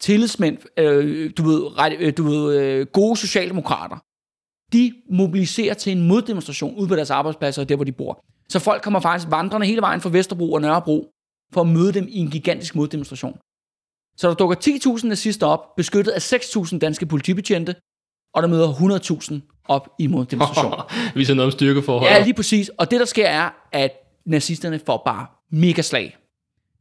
tillidsmænd, øh, du ved, ret, øh, du ved øh, gode socialdemokrater, de mobiliserer til en moddemonstration ude på deres arbejdspladser, og der hvor de bor. Så folk kommer faktisk vandrende hele vejen fra Vesterbro og Nørrebro, for at møde dem i en gigantisk moddemonstration. Så der dukker 10.000 nazister op, beskyttet af 6.000 danske politibetjente, og der møder 100.000 op i moddemonstrationen. Viser noget om styrkeforhold. Ja, lige præcis. Og det, der sker, er, at nazisterne får bare mega slag.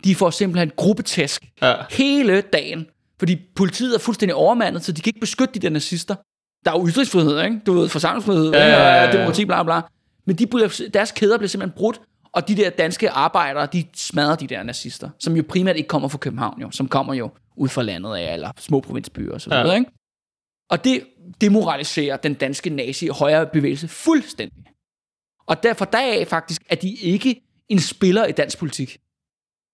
De får simpelthen gruppetæsk Ja. hele dagen. Fordi politiet er fuldstændig overmandet, så de kan ikke beskytte de der nazister. Der er jo ytringsfrihed, ikke? Du ved, forsamlingsfrihed, ja, ja, ja. ja, demokrati, bla bla. Men de bliver, deres kæder bliver simpelthen brudt, og de der danske arbejdere, de smadrer de der nazister, som jo primært ikke kommer fra København, jo, som kommer jo ud fra landet af, eller små provinsbyer og så videre, Ja. ikke? Og det demoraliserer den danske nazi-højre bevægelse fuldstændig. Og derfor deraf faktisk, at de ikke en spiller i dansk politik.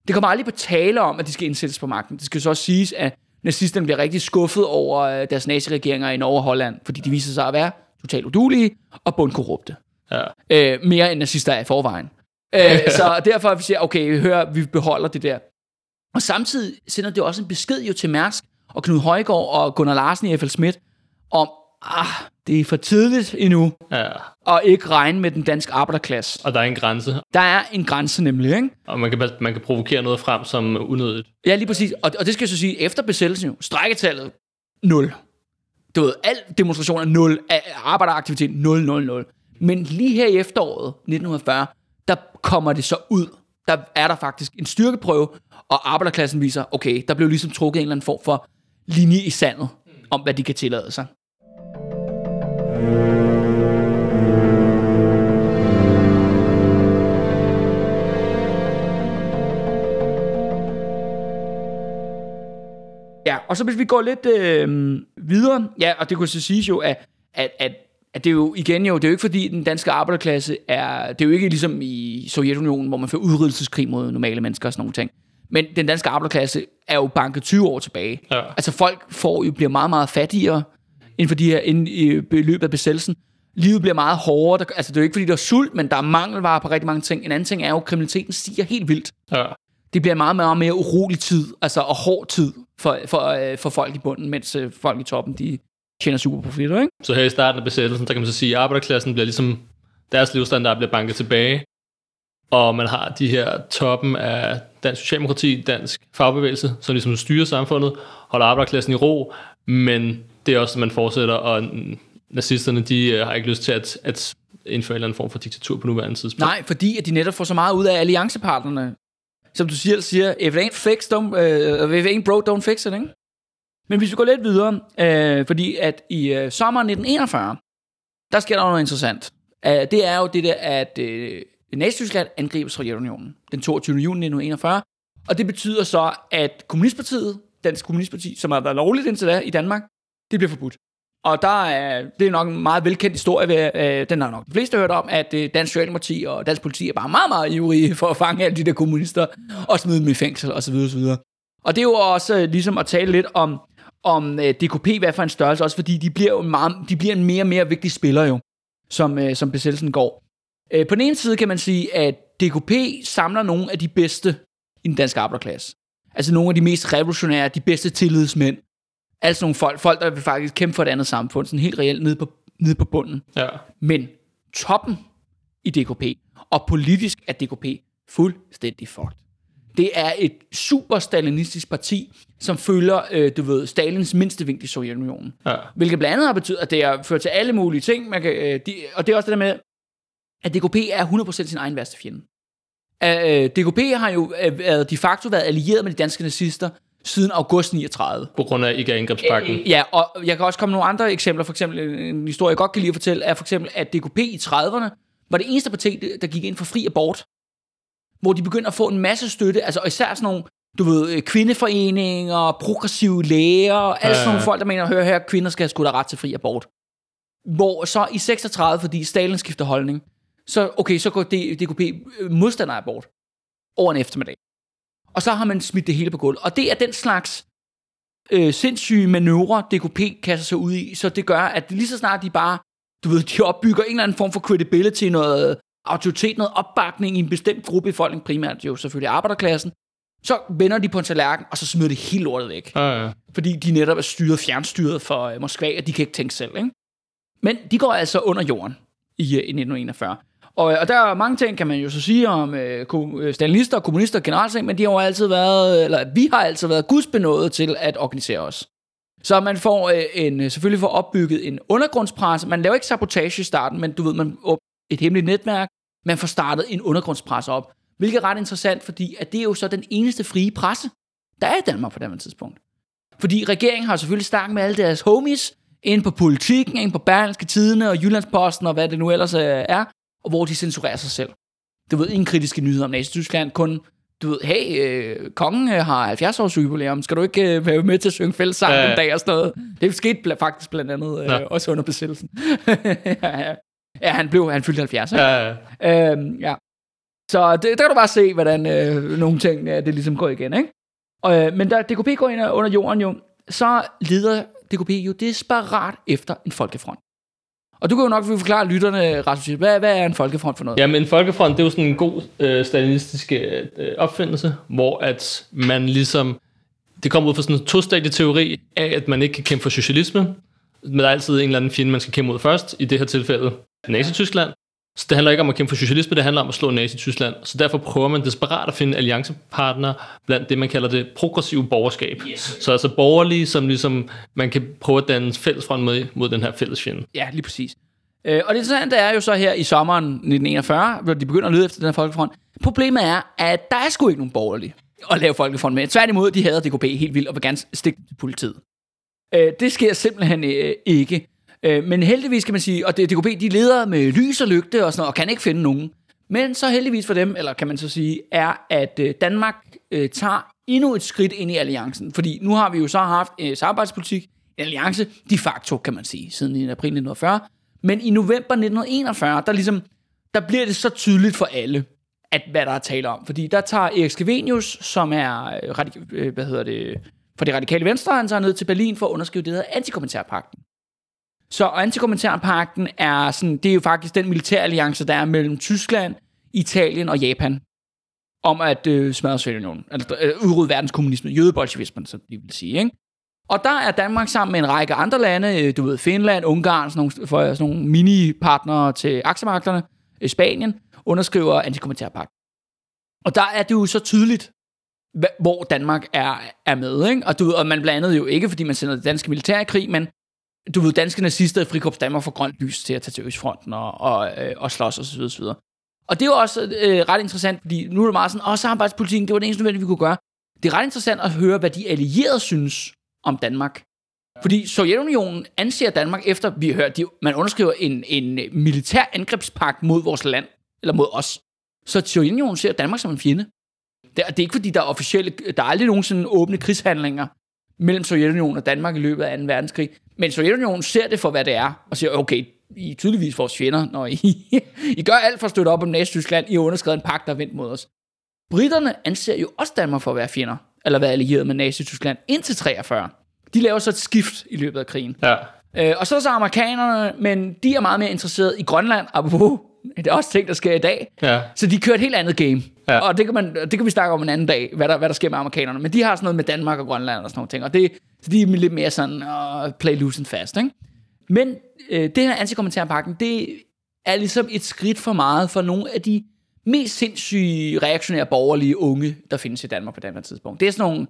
Det kommer aldrig på tale om, at de skal indsættes på magten. Det skal så også siges, at nazisterne bliver rigtig skuffet over øh, deres naziregeringer i Norge og Holland, fordi de viser sig at være totalt udulige og bundkorrupte. Ja. Øh, mere end nazister er i forvejen. Øh, så derfor vi siger okay, hør, vi beholder det der. Og samtidig sender det også en besked jo til Mærsk og Knud Højgaard og Gunnar Larsen i F.L. Schmidt om, ah, det er for tidligt endnu ja. at ikke regne med den danske arbejderklasse. Og der er en grænse, Der er en grænse nemlig, ikke? og man kan, man kan provokere noget frem som unødigt. Ja, lige præcis. Og, og det skal jeg så sige, efter besættelsen jo, strækketallet 0. Du ved, al demonstration er 0, a- arbejderaktivitet 0, 0, 0. Men lige her i efteråret 1940, der kommer det så ud. Der er der faktisk en styrkeprøve, og arbejderklassen viser, okay, der blev ligesom trukket en eller anden form for linje i sandet, om hvad de kan tillade sig. Ja, og så hvis vi går lidt øh, videre, ja, og det kunne så siges jo, at, at, at, at det er jo igen jo, det er jo ikke fordi den danske arbejderklasse er, det er jo ikke ligesom i Sovjetunionen, hvor man får udryddelseskrig mod normale mennesker og sådan nogle ting. Men den danske arbejderklasse er jo banket 20 år tilbage. Ja. Altså folk får jo, bliver meget, meget fattigere inden for de her, inden i løbet af besættelsen. Livet bliver meget hårdere. Der, altså det er jo ikke fordi, der er sult, men der er mangelvarer på rigtig mange ting. En anden ting er jo, at kriminaliteten stiger helt vildt Ja. det bliver meget, meget mere urolig tid, altså og hård tid for, for, øh, for folk i bunden, mens øh, folk i toppen, de tjener super profitter, ikke? Så her i starten af besættelsen, der kan man så sige, at arbejderklassen bliver ligesom, deres levestandard bliver banket tilbage, og man har de her toppen af dansk socialdemokrati, dansk fagbevægelse, som ligesom styrer samfundet, holder arbejderklassen i ro, men det er også, at man fortsætter, og nazisterne, de øh, har ikke lyst til at, at indføre en eller anden form for diktatur på nuværende tidspunkt. Nej, fordi at de netop får så meget ud af alliancepartnerne. Som du siger, siger if it ain't fixed, don't, uh, if it ain't broke, don't fix it, ikke? Men hvis vi går lidt videre, øh, fordi at i øh, sommeren 1941, der sker der noget interessant. Uh, det er jo det der, at øh, Nazi-Tyskland angriber Sovjetunionen den 22. juni 1941. Og det betyder så, at Kommunistpartiet, Dansk Kommunistparti, som har været lovligt indtil da i Danmark, det bliver forbudt. Og der er, det er nok en meget velkendt historie, ved, øh, den har nok de fleste hørt om, at øh, Dansk Socialdemokrati og Dansk Politi er bare meget, meget ivrige for at fange alle de der kommunister og smide dem i fængsel osv. osv. Og det er jo også øh, ligesom at tale lidt om, om øh, DKP, hvad for en størrelse, også fordi de bliver jo meget, de bliver en mere og mere vigtig spiller jo, som, øh, som besættelsen går. Øh, på den ene side kan man sige, at DKP samler nogle af de bedste i den danske arbejderklasse. Altså nogle af de mest revolutionære, de bedste tillidsmænd. Altså nogle folk, folk der vil faktisk kæmpe for et andet samfund, sådan helt reelt nede på, nede på bunden. Ja. Men toppen i DKP, og politisk er DKP fuldstændig fucked. Det er et super stalinistisk parti, som følger, øh, du ved, Stalins mindste vinkel i Sovjetunionen. Ja. Hvilket blandt andet har betydet, at det har ført til alle mulige ting. Man kan, øh, de, og det er også det der med, at DKP er 100% sin egen værste fjende. Øh, DKP har jo øh, de facto været allieret med de danske nazister siden august 39. På grund af ikke angrebspakken. Ja, og jeg kan også komme nogle andre eksempler. For eksempel en historie, jeg godt kan lide at fortælle, er for eksempel, at DKP i 30'erne var det eneste parti, der gik ind for fri abort. Hvor de begyndte at få en masse støtte, altså især sådan nogle, du ved, kvindeforeninger, progressive læger, alle sådan nogle folk, der mener, hør her, kvinder skal sgu da ret til fri abort. Hvor så i 36, fordi Stalin skifter holdning, så, okay, så går DKP modstander af abort over en eftermiddag. Og så har man smidt det hele på gulvet. Og det er den slags øh, sindssyge manøvre, DKP kaster sig ud i, så det gør, at lige så snart de bare, du ved, de opbygger en eller anden form for credibility, noget autoritet, noget opbakning i en bestemt gruppe i folk, primært jo selvfølgelig arbejderklassen, så vender de på en tallerken, og så smider de helt lortet væk. Ja, ja. Fordi de netop er styret, fjernstyret for øh, Moskva, og de kan ikke tænke selv. Ikke? Men de går altså under jorden i, øh, i 1941. Og, og der er mange ting, kan man jo så sige om øh, øh, stalinister og kommunister generelt set, men de har jo altid været, eller vi har altid været gudsbenået til at organisere os. Så man får øh, en, selvfølgelig får opbygget en undergrundspres. Man laver ikke sabotage i starten, men du ved, man et hemmeligt netværk. Man får startet en undergrundspres op. Hvilket er ret interessant, fordi at det er jo så den eneste frie presse, der er i Danmark på det tidspunkt. Fordi regeringen har selvfølgelig snakket med alle deres homies, ind på politikken, ind på Berlingske Tidene og Jyllandsposten og hvad det nu ellers øh, er, og hvor de censurerer sig selv. Du ved, ingen kritiske nyheder om Nazi-Tyskland, kun, du ved, hey, øh, kongen øh, har 70 års jubilæum, skal du ikke øh, være med til at synge fællessang ja. den dag og sådan noget? Det skete bl- faktisk blandt andet øh, Nå. også under besættelsen. ja, ja. Ja, han blev, han fyldte 70, ikke? Ja, ja. Øhm, ja. Så det, der kan du bare se, hvordan øh, nogle ting, øh, det ligesom går igen, ikke? Og, øh, men da DKP går ind under jorden jo, så leder DKP jo desperat efter en folkefront. Og du kan jo nok forklare lytterne, Rasmus, hvad, hvad er en folkefront for noget? Ja, men Folkefront, det er jo sådan en god øh, stalinistisk øh, opfindelse, hvor at man ligesom, det kommer ud fra sådan en to teori af, at man ikke kan kæmpe for socialisme, men der er altid en eller anden fjende, man skal kæmpe mod først, i det her tilfælde Nazi-Tyskland. Så det handler ikke om at kæmpe for socialisme, det handler om at slå Nazi-Tyskland. Så derfor prøver man desperat at finde alliancepartnere blandt det, man kalder det progressive borgerskab. Yes. Så altså borgerlige, som ligesom man kan prøve at danne fællesfront med mod den her fælles fjende. Ja, lige præcis. Øh, og det interessante er jo så her i sommeren 1941, hvor de begynder at lede efter den her folkefront. Problemet er, at der er sgu ikke nogen borgerlige at lave folkefront med. Tværtimod, de hader DKP helt vildt og vil gerne stikke til politiet. Øh, det sker simpelthen øh, ikke. Øh, men heldigvis kan man sige, og det- DKP de leder med lys og lygte og sådan noget, og kan ikke finde nogen. Men så heldigvis for dem, eller kan man så sige, er, at øh, Danmark øh, tager endnu et skridt ind i alliancen. Fordi nu har vi jo så haft øh, samarbejdspolitik, en alliance de facto, kan man sige, siden i april 1940. Men i november 1941, der, ligesom, der bliver det så tydeligt for alle, at hvad der er tale om. Fordi der tager Erik Skevenius, som er øh, radik- øh, hvad hedder det, for det radikale venstre, han tager ned til Berlin for at underskrive det, der hedder antikommentarpakten. Så antikommentærpakten er sådan, det er jo faktisk den militæralliance, der er mellem Tyskland, Italien og Japan. om at øh, smadre Sovjetunionen, eller øh, udrydde verdenskommunismen, jødebolsjevismen, som de vil sige, ikke? Og der er Danmark sammen med en række andre lande, øh, du ved, Finland, Ungarn, sådan nogle, for, sådan nogle mini-partnere til aktiemagterne, øh, Spanien, underskriver antikommentærpagt. Og der er det jo så tydeligt, hvor Danmark er, er med, ikke? Og, du ved, og man blandt andet jo ikke, fordi man sender det danske militær i krig, men du ved, danske nazister i Frikorps Danmark får grønt lys til at tage til Østfronten og, og, øh, og slås osv. osv. Og det er jo også øh, ret interessant, fordi nu er det meget sådan, åh, samarbejdspolitikken, det var det eneste nødvendige, vi kunne gøre. Det er ret interessant at høre, hvad de allierede synes om Danmark. Fordi Sovjetunionen anser Danmark efter, vi har hørt, de, man underskriver en, en øh, militær angrebspagt mod vores land, eller mod os. Så Sovjetunionen ser Danmark som en fjende. Det er, det er ikke fordi, der er officielle, der er aldrig nogen sådan åbne krigshandlinger mellem Sovjetunionen og Danmark i løbet af 2. verdenskrig. Men Sovjetunionen ser det for, hvad det er, og siger, okay, I er tydeligvis vores fjender, når I, I gør alt for at støtte op om Nazi-Tyskland. I har underskrevet en pagt, der er vendt mod os. Britterne anser jo også Danmark for at være fjender, eller være allieret med Nazi-Tyskland indtil 43. De laver så et skift i løbet af krigen. Ja. Øh, og så er så amerikanerne, men de er meget mere interesseret i Grønland, apropos, det er også ting, der sker i dag. Ja. Så de kører et helt andet game. Ja. Og det kan, man, det kan vi snakke om en anden dag, hvad der, hvad der sker med amerikanerne. Men de har sådan noget med Danmark og Grønland og sådan nogle ting. Og det, så de er lidt mere sådan, uh, play loose and fast. Ikke? Men øh, det her antikommentærpakken, det er ligesom et skridt for meget for nogle af de mest sindssyge reaktionære borgerlige unge, der findes i Danmark på det her tidspunkt. Det er sådan nogle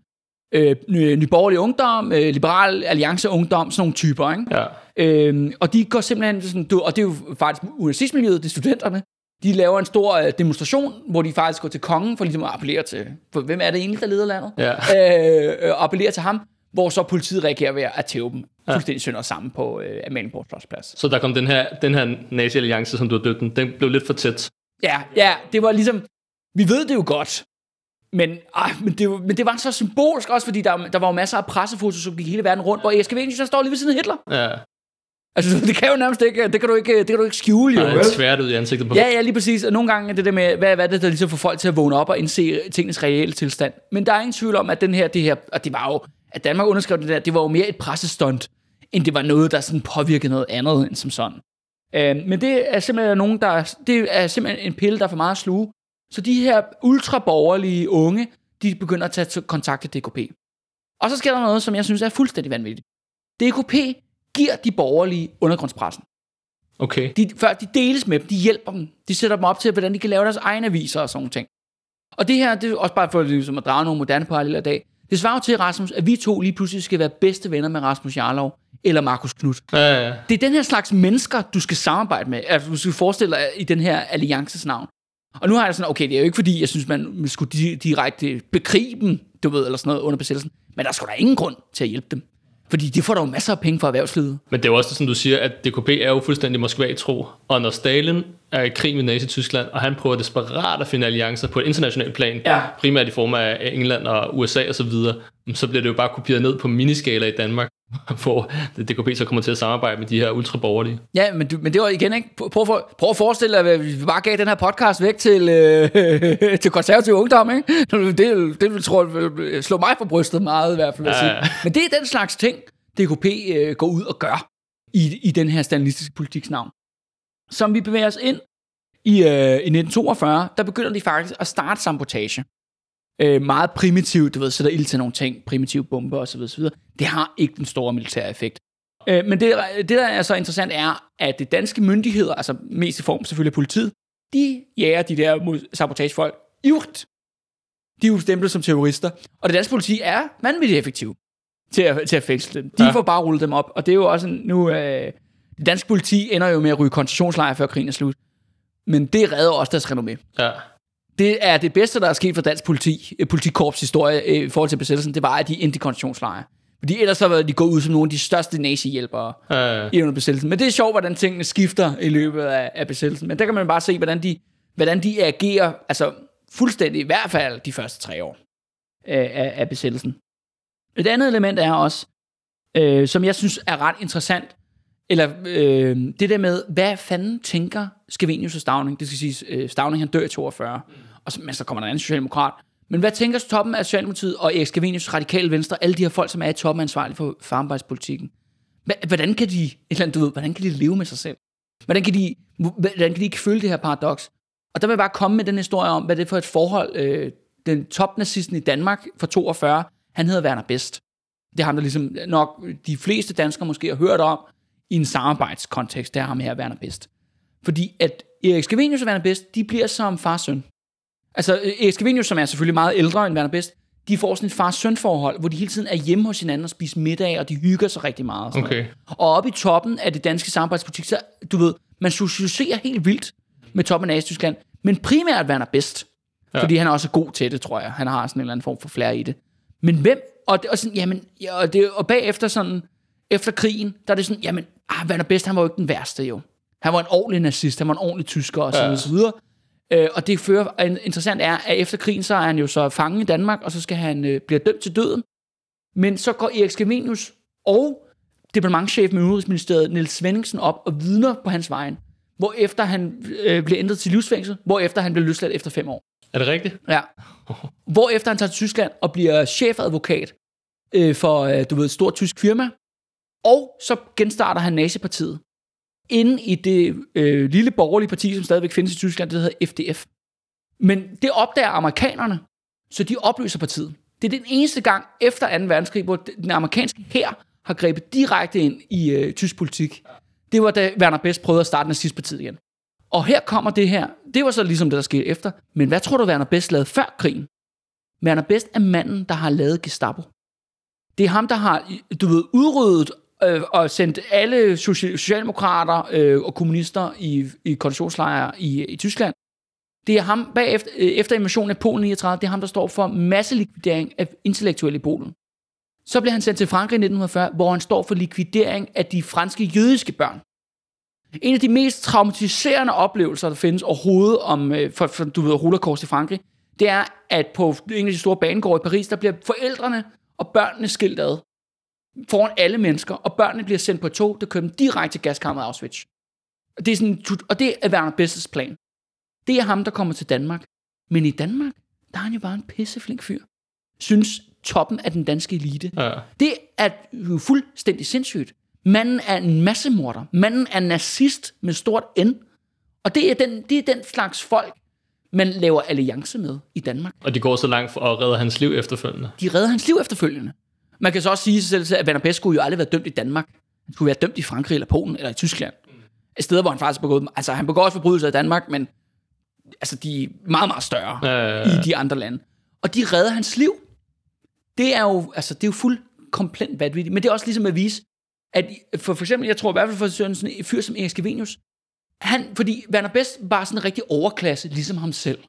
øh, ny, nyborgerlige ungdom, øh, liberal alliance ungdom, sådan nogle typer, ikke? Ja. Øhm, og de går simpelthen sådan, du, og det er jo faktisk universitetsmiljøet, det er studenterne, de laver en stor øh, demonstration, hvor de faktisk går til kongen for ligesom at appellere til, for hvem er det egentlig, der leder landet? Ja. Øh, øh, appellere til ham, hvor så politiet reagerer ved at tæve dem fuldstændig sønder sammen på øh, Amalienborg Slottsplads. Så der kom den her, den her nazi-alliance, som du har døbt den, den blev lidt for tæt. Ja, ja, det var ligesom, vi ved det jo godt, men, ah, men, det, var- men det var så symbolsk også, fordi der, der var jo masser af pressefotos, som gik hele verden rundt, hvor Eske Venus, der står lige ved siden af Hitler. Ja. Altså, det kan jo nærmest ikke, det kan du ikke, det kan du ikke skjule, jo. Der er svært ud i ansigtet på Ja, ja, lige præcis. Og nogle gange er det der med, hvad, hvad er det, der ligesom får folk til at vågne op og indse tingens reelle tilstand. Men der er ingen tvivl om, at den her, det her, og det var jo, at Danmark underskrev det der, det var jo mere et pressestunt, end det var noget, der sådan påvirkede noget andet end som sådan. Øh, men det er simpelthen nogen, der, det er simpelthen en pille, der er for meget at sluge. Så de her ultraborgerlige unge, de begynder at tage kontakt til DKP. Og så sker der noget, som jeg synes er fuldstændig vanvittigt. DKP giver de borgerlige undergrundspressen. Okay. De, før de deles med dem, de hjælper dem. De sætter dem op til, hvordan de kan lave deres egne aviser og sådan nogle ting. Og det her, det er også bare for ligesom at drage nogle moderne paralleller i dag. Det svarer jo til, Rasmus, at vi to lige pludselig skal være bedste venner med Rasmus Jarlov eller Markus Knudt. Ja, ja. Det er den her slags mennesker, du skal samarbejde med. Altså, du skal forestille dig i den her alliances navn. Og nu har jeg sådan, okay, det er jo ikke fordi, jeg synes, man skulle di- direkte bekrige dem, du ved, eller sådan noget under besættelsen. Men der skal der ingen grund til at hjælpe dem. Fordi de får der jo masser af penge fra erhvervslivet. Men det er jo også det, som du siger, at DKP er jo fuldstændig Moskva-tro. Og når Stalin er i krig med Nazi-Tyskland, og han prøver desperat at finde alliancer på et internationalt plan, Ja. primært i form af England og USA osv., så, så bliver det jo bare kopieret ned på miniskala i Danmark, hvor DKP så kommer til at samarbejde med de her ultraborgerlige. Ja, men, du, men det var igen ikke. Prøv, prøv, for, prøv at forestille dig, at vi bare gav den her podcast væk til, øh, til konservativ ungdom, ikke? Det, det vil, tror jeg, vil slå mig på brystet meget i hvert fald. Ja, sige. Men det er den slags ting, DKP øh, går ud og gør i, i den her stalinistiske politiks navn. Som vi bevæger os ind i, øh, i 1942, der begynder de faktisk at starte sabotage. Øh, meget primitivt, du ved, sætter ild til nogle ting, primitive bomber osv. osv. Det har ikke den store militære effekt. Øh, men det, det, der er så interessant, er, at det danske myndigheder, altså mest i form selvfølgelig politiet, de jager de der mod sabotagefolk ivrigt. De er jo stemplet som terrorister. Og det danske politi er vanvittigt effektivt til at, til at fængsle dem. De ja. får bare rullet dem op. Og det er jo også en, nu... Øh, det danske politi ender jo med at ryge koncentrationslejre, før krigen er slut. Men det redder også deres renommé. Ja. Det er det bedste, der er sket for dansk politi, øh, politikorps historie øh, i forhold til besættelsen, det var, at de endte i koncentrationslejre. Fordi ellers så var de gået ud som nogle af de største nazi-hjælpere Ja. i under besættelsen. Men det er sjovt, hvordan tingene skifter i løbet af, af besættelsen. Men der kan man bare se, hvordan de, hvordan de agerer, altså fuldstændig, i hvert fald de første tre år af, af, af besættelsen. Et andet element er også, øh, som jeg synes er ret interessant, eller øh, det der med, hvad fanden tænker Skavenius og Stavning? Det skal siges, øh, Stavning han dør i 42, og så, men så kommer der en anden socialdemokrat. Men hvad tænker toppen af Socialdemokratiet og Erik Skavenius, Radikale Venstre, alle de her folk, som er i toppen ansvarlige for farmarbejdspolitikken? Hvordan kan de, et eller andet, du ved, hvordan kan de leve med sig selv? Hvordan kan de, hvordan kan de ikke føle det her paradoks? Og der vil jeg bare komme med den historie om, hvad det er for et forhold, øh, den topnazisten i Danmark fra 42, han hedder Werner Best. Det er ham, der ligesom nok de fleste danskere måske har hørt om i en samarbejdskontekst, det er ham her, Werner Best. Fordi at Erik Scavenius og Werner Best, de bliver som far søn. Altså Erik Scavenius, som er selvfølgelig meget ældre end Werner Best, de får sådan et far-søn forhold, hvor de hele tiden er hjemme hos hinanden og spiser middag, og de hygger sig rigtig meget. Og, sådan Okay. noget. og oppe i toppen af det danske samarbejdspolitik, så du ved, man socialiserer helt vildt med toppen af Østtyskland, men primært Werner Best, ja. fordi han er også god til det, tror jeg. Han har sådan en eller anden form for flere i det. Men hvem? Og, det, og, sådan, jamen, ja, og, det, og bagefter sådan, efter krigen, der er det sådan, jamen, ah, Werner Best, han var jo ikke den værste jo. Han var en ordentlig nazist, han var en ordentlig tysker og så, Ja. så videre. Øh, og det fører, interessant er, at efter krigen, så er han jo så fanget i Danmark, og så skal han øh, blive dømt til døden. Men så går Erik Scavenius og departementchef med Udenrigsministeriet, Niels Svendingsen, op og vidner på hans vejen. Hvorefter han øh, bliver ændret til livsfængsel, hvorefter han bliver løsladt efter fem år. Er det rigtigt? Ja. Hvorefter han tager til Tyskland og bliver chefadvokat øh, for, øh, du ved, et stort tysk firma. Og så genstarter han nazipartiet. Inde i det øh, lille borgerlige parti, som stadigvæk findes i Tyskland, det hedder FDF. Men det opdager amerikanerne, så de opløser partiet. Det er den eneste gang efter 2. verdenskrig, hvor den amerikanske hær har grebet direkte ind i øh, tysk politik. Det var da Werner Best prøvede at starte nazistpartiet igen. Og her kommer det her. Det var så ligesom det, der skete efter. Men hvad tror du, Werner Best lavede før krigen? Werner Best er manden, der har lavet Gestapo. Det er ham, der har, du ved, udryddet øh, og sendt alle socialdemokrater øh, og kommunister i, i koncentrationslejre i, i Tyskland. Det er ham, bagefter, øh, efter invasionen af Polen i 39, det er ham, der står for masselikvidering af intellektuelle i Polen. Så bliver han sendt til Frankrig i 1940, hvor han står for likvidering af de franske jødiske børn. En af de mest traumatiserende oplevelser, der findes overhovedet om, øh, for, for, du ved, holocaust i Frankrig, det er, at på en af de store banegårde i Paris, der bliver forældrene og børnene skilt ad foran alle mennesker, og børnene bliver sendt på et tog, der kører dem direkte til gaskammeret Auschwitz. Og det er, sådan, og det er Werner Bestes plan. Det er ham, der kommer til Danmark. Men i Danmark, der er han jo bare en pisseflink fyr. Synes toppen af den danske elite. Ja. Det er jo fuldstændig sindssygt. Manden er en massemorder. Manden er nazist med stort N. Og det er den, det er den slags folk, man laver alliance med i Danmark. Og de går så langt for at redde hans liv efterfølgende. De redder hans liv efterfølgende. Man kan så også sige sig selv, til, at Werner Best skulle jo aldrig være dømt i Danmark. Han skulle være dømt i Frankrig eller Polen eller i Tyskland. Et sted, hvor han faktisk begået... Altså, han begår også forbrydelser i Danmark, men altså, de er meget, meget større Ja, ja, ja. i de andre lande. Og de redder hans liv. Det er jo, altså, det er jo fuld komplet vanvittigt. Men det er også ligesom at vise, at for, for eksempel, jeg tror i hvert fald for sådan en fyr som Erik Scavenius, han, fordi Werner Best var sådan en rigtig overklasse, ligesom ham selv.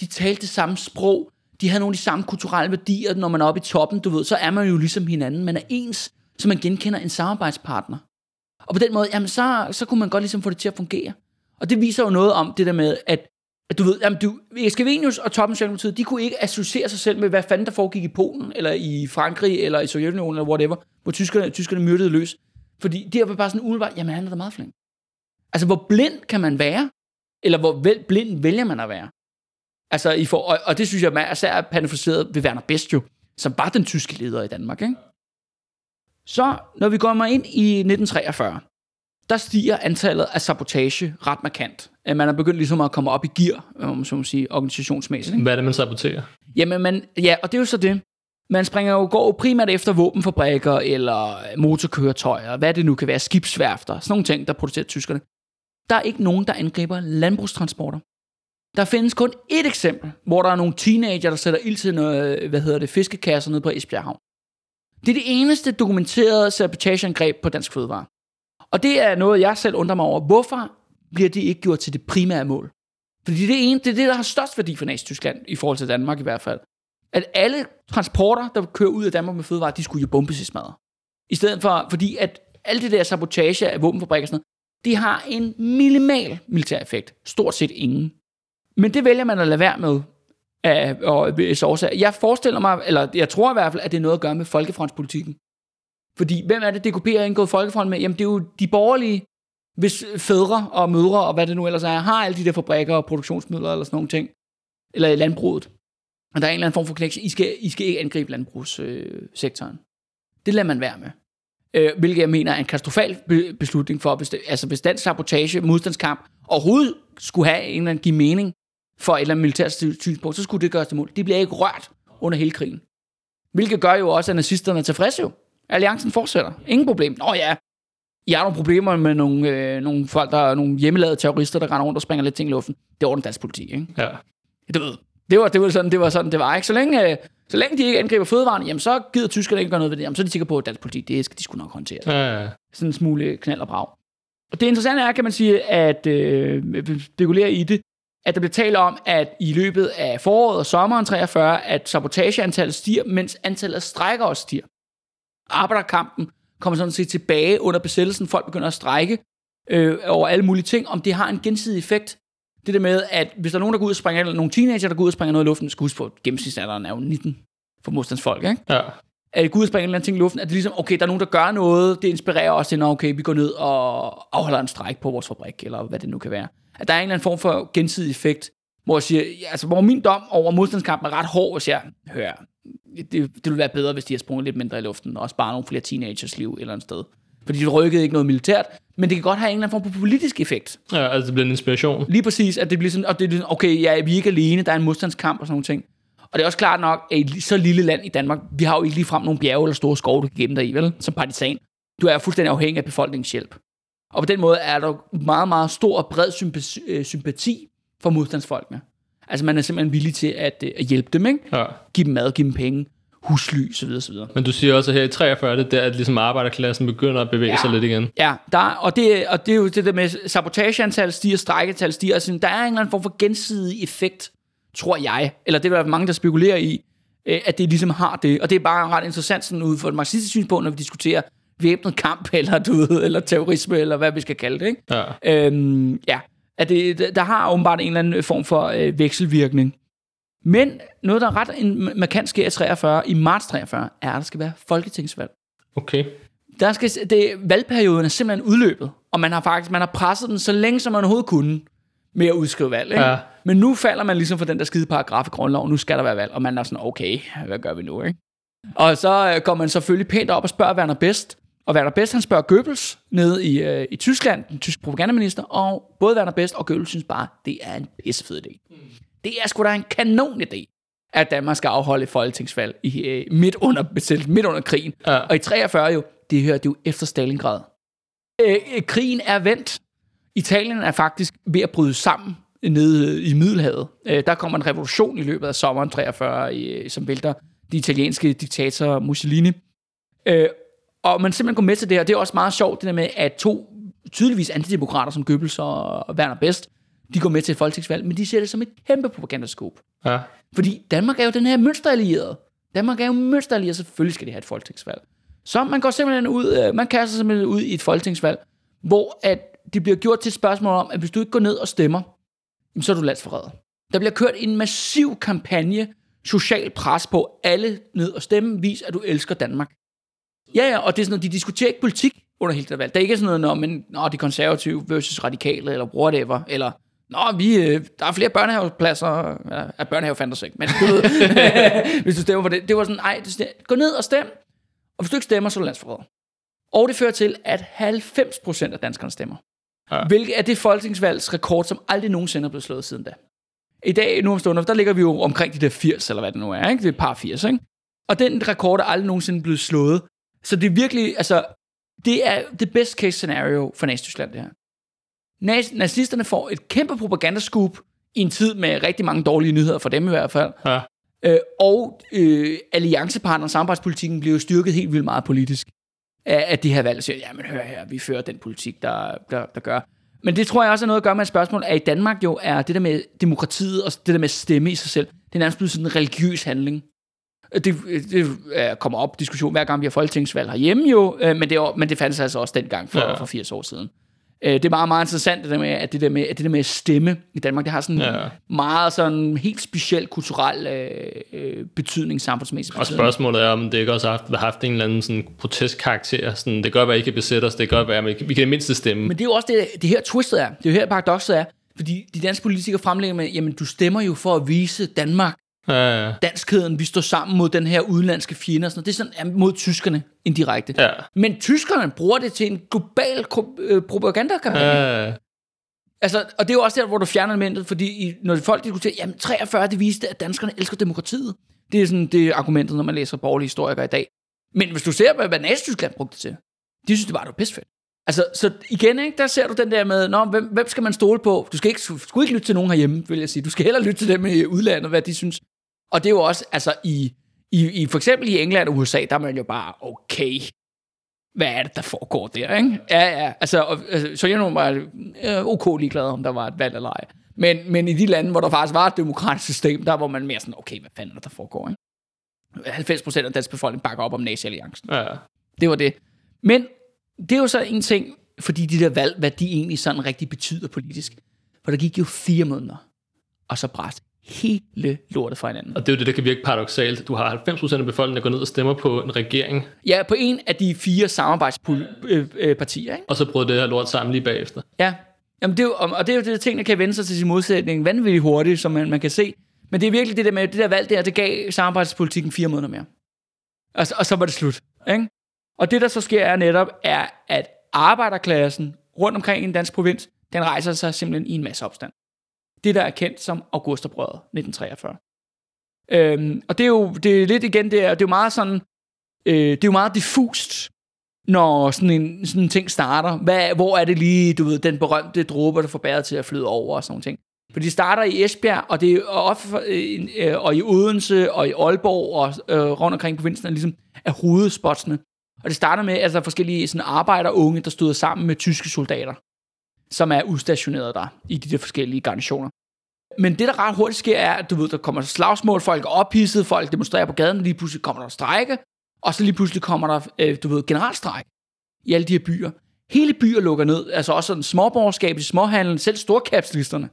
De talte det samme sprog, de havde nogle af de samme kulturelle værdier, når man er oppe i toppen, du ved, så er man jo ligesom hinanden. Man er ens, så man genkender en samarbejdspartner. Og på den måde, jamen så, så kunne man godt ligesom få det til at fungere. Og det viser jo noget om det der med, at, at du ved, jamen du, Eskevenius og toppen Socialdemokratiet, de kunne ikke associere sig selv med, hvad fanden der foregik i Polen, eller i Frankrig, eller i Sovjetunionen, eller whatever, hvor tyskerne, tyskerne myrdede løs. Fordi det var bare sådan umiddelbart, jamen han er da meget flink. Altså, hvor blind kan man være? Eller hvor vel, blind vælger man at være? Altså, i for, og, og det synes jeg, man er især personificeret ved Werner Best jo, som var den tyske leder i Danmark. Ikke? Så, når vi går ind i 1943, der stiger antallet af sabotage ret markant. At man er begyndt ligesom at komme op i gear, om man så må sige, organisationsmæssigt. Ikke? Hvad er det, man saboterer? Jamen, man, ja, og det er jo så det. Man springer jo, går primært efter våbenfabrikker eller motorkøretøjer, hvad det nu kan være, skibsværfter, sådan nogle ting, der producerer tyskerne. Der er ikke nogen, der angriber landbrugstransporter. Der findes kun et eksempel, hvor der er nogle teenager, der sætter ild til noget, hvad hedder det, fiskekasser nede på Esbjerg Havn. Det er det eneste dokumenterede sabotageangreb på dansk fødevare. Og det er noget, jeg selv undrer mig over. Hvorfor bliver de ikke gjort til det primære mål? Fordi det er, en, det er det, der har størst værdi for Nazi-Tyskland, i forhold til Danmark i hvert fald. At alle transporter, der kører ud af Danmark med fødevarer, de skulle jo bombes i smadret. I stedet for, fordi at alle det der sabotage af våbenfabrikker og sådan noget, de har en minimal militær effekt. Stort set ingen. Men det vælger man at lade være med af, og af årsager. Jeg forestiller mig, eller jeg tror i hvert fald, at det er noget at gøre med folkefrontspolitikken. Fordi hvem er det, DKP har indgået folkefront med? Jamen det er jo de borgerlige, hvis fædre og mødre og hvad det nu ellers er, har alle de der fabrikker og produktionsmidler eller sådan nogle ting. Eller i landbruget. Og der er en eller anden form for connection. I skal, I skal ikke angribe landbrugssektoren. det lader man være med. Øh, hvilket jeg mener er en katastrofal beslutning for, hvis, det, altså hvis dansk sabotage, modstandskamp, overhovedet skulle have en eller anden give mening, for et eller andet militært synspunkt, så skulle det gøres til mål. De bliver ikke rørt under hele krigen. Hvilket gør jo også, at nazisterne er tilfredse jo. Alliancen fortsætter. Ingen problem. Nå ja, I har nogle problemer med nogle, øh, nogle folk, der er nogle hjemmelavede terrorister, der render rundt og springer lidt ting i luften. Det var den dansk politi, ikke? Ja. Du ved, det var, det var, sådan, det var sådan, det var, ikke? Så længe, øh, så længe de ikke angriber fødevarene, jamen så gider tyskerne ikke gøre noget ved det. Jamen så er de sikre på, at dansk politi, det skal de skulle nok håndtere. Ja, ja. Sådan en smule knald og brag. Og det interessante er, kan man sige, at øh, spekulere i det, at der bliver talt om, at i løbet af foråret og sommeren 43, at sabotageantallet stiger, mens antallet af strækker også stiger. Arbejderkampen kommer sådan set tilbage under besættelsen. Folk begynder at strække øh, over alle mulige ting, om det har en gensidig effekt. Det der med, at hvis der er nogen, der går ud og springer, eller nogle teenager, der går ud og springer noget i luften, skal huske på, at gennemsnitsalderen er jo 19 for modstandsfolk, ikke? ja. at går ud og springer en eller anden ting i luften, at det ligesom, okay, der er nogen, der gør noget, det inspirerer os til, når okay, vi går ned og afholder en strejk på vores fabrik, eller hvad det nu kan være. At der er en eller anden form for gensidig effekt, hvor jeg siger, altså, hvor min dom over modstandskampen er ret hård, hvis jeg hører, det, det ville være bedre, hvis de har sprunget lidt mindre i luften, og bare nogle flere teenagers liv et eller andet sted. Fordi de rykkede ikke noget militært, men det kan godt have en eller anden form for politisk effekt. ja, altså det bliver en inspiration. Lige præcis, at det bliver sådan, og det er sådan, okay, ja, vi er ikke alene, der er en modstandskamp og sådan nogle ting. Og det er også klart nok, at i så lille land i Danmark, vi har jo ikke ligefrem nogle bjerge eller store skove, du kan gemme dig i, vel? Som partisan. Du er fuldstændig afhængig af befolkningens hjælp. Og på den måde er der meget, meget stor og bred sympa- øh, sympati for modstandsfolkene. Altså man er simpelthen villig til at, øh, at hjælpe dem, ikke? Ja. Give dem mad, give dem penge, husly, så videre, så videre. Men du siger også, at her i 43, det er der, at ligesom arbejderklassen begynder at bevæge Ja. sig lidt igen. Ja, der, og, det, og det er jo det der med sabotageantal stiger, strækketal stiger. Altså, der er en eller anden form for gensidig effekt, tror jeg. Eller det er der mange, der spekulerer i, øh, at det ligesom har det. Og det er bare ret interessant sådan ud fra et marxistisk synspunkt, når vi diskuterer væbnet kamp, eller, du ved, eller terrorisme, eller hvad vi skal kalde det. Ikke? Ja. Øhm, ja, at det, der har åbenbart en eller anden form for øh, vekselvirkning. Men noget, der er ret en markant sker i 43, i marts 43, er, at der skal være folketingsvalg. Okay. Der skal, det, valgperioden er simpelthen udløbet, og man har faktisk man har presset den så længe, som man overhovedet kunne med at udskrive valg. Ikke? Ja. Men nu falder man ligesom for den der skide paragraf i grundloven, nu skal der være valg, og man er sådan, okay, hvad gør vi nu? Ikke? Og så øh, går man selvfølgelig pænt op og spørger Werner Best, og Werner Best, han spørger Goebbels nede i, øh, i Tyskland, den tyske propagandaminister, og både Werner Best og Goebbels synes bare, det er en pissefed idé. Det er sgu da en kanon idé, at Danmark skal afholde et folketingsvalg i, øh, midt, under, midt under krigen. Ja. Og i 43 jo, det hører det jo efter Stalingrad. Øh, øh, krigen er vendt. Italien er faktisk ved at bryde sammen nede i Middelhavet. Øh, der kommer en revolution i løbet af sommeren 43, i, som vælter de italienske diktator Mussolini. Øh, og man simpelthen går med til det her. Det er også meget sjovt, det der med, at to tydeligvis antidemokrater som Goebbels og Werner Best, de går med til et folketingsvalg, men de ser det som et kæmpe propagandaskop. Ja. Fordi Danmark er jo den her mønsterallierede. Danmark er jo mønsterallieret, selvfølgelig skal de have et folketingsvalg. Så man går simpelthen ud, øh, man kaster sig simpelthen ud i et folketingsvalg, hvor at det bliver gjort til et spørgsmål om, at hvis du ikke går ned og stemmer, jamen, så er du landsforræder. Der bliver kørt en massiv kampagne, social pres på alle ned og stemme, vis at du elsker Danmark. Ja, ja, og det er sådan noget, de diskuterer ikke politik under hele det valg. Der er ikke sådan noget, når men, nå, de konservative versus radikale, eller whatever, eller Nå, vi, øh, der er flere børnehavepladser. Ja, børnehave fandtes ikke, men du ved, hvis du stemmer på det. Det var sådan, ej, du stem, gå ned og stem. Og hvis du ikke stemmer, så er du landsforræder. Og det fører til, at 90% af danskerne stemmer. Ja. Hvilket er det folketingsvalgs rekord, som aldrig nogensinde er blevet slået siden da. I dag, nu om stunder, der ligger vi jo omkring de der 80, eller hvad det nu er, ikke? Det er et par 80, ikke? Og den rekord er aldrig nogensinde blevet slået. Så det er virkelig, altså, det er det best case scenario for Nazi-Tyskland, det her. Naz- Nazisterne får et kæmpe propagandascoop i en tid med rigtig mange dårlige nyheder for dem i hvert fald. Ja. Øh, og øh, alliancepartner og samarbejdspolitikken bliver jo styrket helt vildt meget politisk af, af de her valg. Så ja, men hør her, vi fører den politik, der, der, der gør. Men det tror jeg også er noget at gøre med et spørgsmål, at i Danmark jo er det der med demokratiet og det der med at stemme i sig selv, det er nærmest blevet sådan en religiøs handling. Det, det kommer op diskussion hver gang vi har folketingsvalg herhjemme jo, øh, men, det men det fandtes altså også dengang for, Ja. for 80 år siden. Øh, det er meget, meget interessant, det der med, at det der med, at det der med at stemme i Danmark, det har sådan Ja. meget sådan helt speciel kulturel øh, øh, betydning, samfundsmæssig Og spørgsmålet er, om det ikke også har haft, haft en eller anden sådan protestkarakter. Sådan, det være, at I kan besætte os. Det være, at vi kan, vi kan det mindste stemme. Men det er jo også det, det her twistet er. Det er jo her paradokset er. Fordi de danske politikere fremlægger med, jamen du stemmer jo for at vise Danmark Ja, ja. danskheden, vi står sammen mod den her udenlandske fjende og sådan noget. Det er sådan ja, mod tyskerne indirekte. Ja. Men tyskerne bruger det til en global øh, propagandakampagne. Ja. Ja, Altså, og det er jo også der, hvor du fjerner elementet, fordi i, når folk diskuterer, jamen 43, det viste, at danskerne elsker demokratiet. Det er sådan det er argumentet, når man læser borgerlige historikere i dag. Men hvis du ser, hvad, hvad Nazi-Tyskland brugte det til, de synes, det var, det var pissefedt. Altså, så igen, ikke, der ser du den der med, Nå, hvem, hvem skal man stole på? Du skal ikke, du skal ikke lytte til nogen herhjemme, vil jeg sige. Du skal heller lytte til dem i udlandet, hvad de synes. Og det er jo også, altså i, i, i for eksempel i England og USA, der er man jo bare, okay, hvad er det, der foregår der, ikke? Ja, ja, altså, og, altså så jeg var øh, ok ligeglad, om der var et valg eller ej. Men, men i de lande, hvor der faktisk var et demokratisk system, der var man mere sådan, okay, hvad fanden er der foregår, ikke? 90 procent af dansk befolkning bakker op om nazi-alliancen. Ja. Det var det. Men det er jo så en ting, fordi de der valg, hvad de egentlig sådan rigtig betyder politisk. For der gik jo fire måneder, og så brændte hele lortet fra hinanden. Og det er jo det, der kan virke paradoxalt. Du har 90% af befolkningen, der går ned og stemmer på en regering, Ja, på en af de fire samarbejdspartier, ikke? og så bryder det her lort sammen lige bagefter. Ja. Jamen, det er jo, og det er jo det, ting, der kan vende sig til sin modsætning vanvittigt hurtigt, som man, man kan se. Men det er virkelig det der med, det der valg der, det gav samarbejdspolitikken fire måneder mere. Og, og så var det slut. Ikke? Og det, der så sker, er netop, er, at arbejderklassen rundt omkring i en dansk provins, den rejser sig simpelthen i en masse opstand. Det, der er kendt som augusterbrødet 1943. Øhm, og det er jo det er lidt igen, det er, det er jo meget sådan, øh, det er jo meget diffust, når sådan en, sådan en ting starter. Hvad, hvor er det lige, du ved, den berømte dråbe, der får bæret til at flyde over og sådan noget ting. For de starter i Esbjerg, og, det er ofte, øh, øh, og i Odense, og i Aalborg, og øh, rundt omkring provinsen, er ligesom er hovedspotsene. Og det starter med, at altså, der er forskellige sådan arbejderunge, der stod sammen med tyske soldater, som er udstationeret der i de der forskellige garnisoner. Men det, der ret hurtigt sker, er, at du ved, der kommer slagsmål, folk er ophidset, folk demonstrerer på gaden, lige pludselig kommer der strejke, og så lige pludselig kommer der, øh, du ved, generalstrejk i alle de her byer. Hele byer lukker ned, altså også sådan småborgerskab i småhandlen, selv storkapitalisterne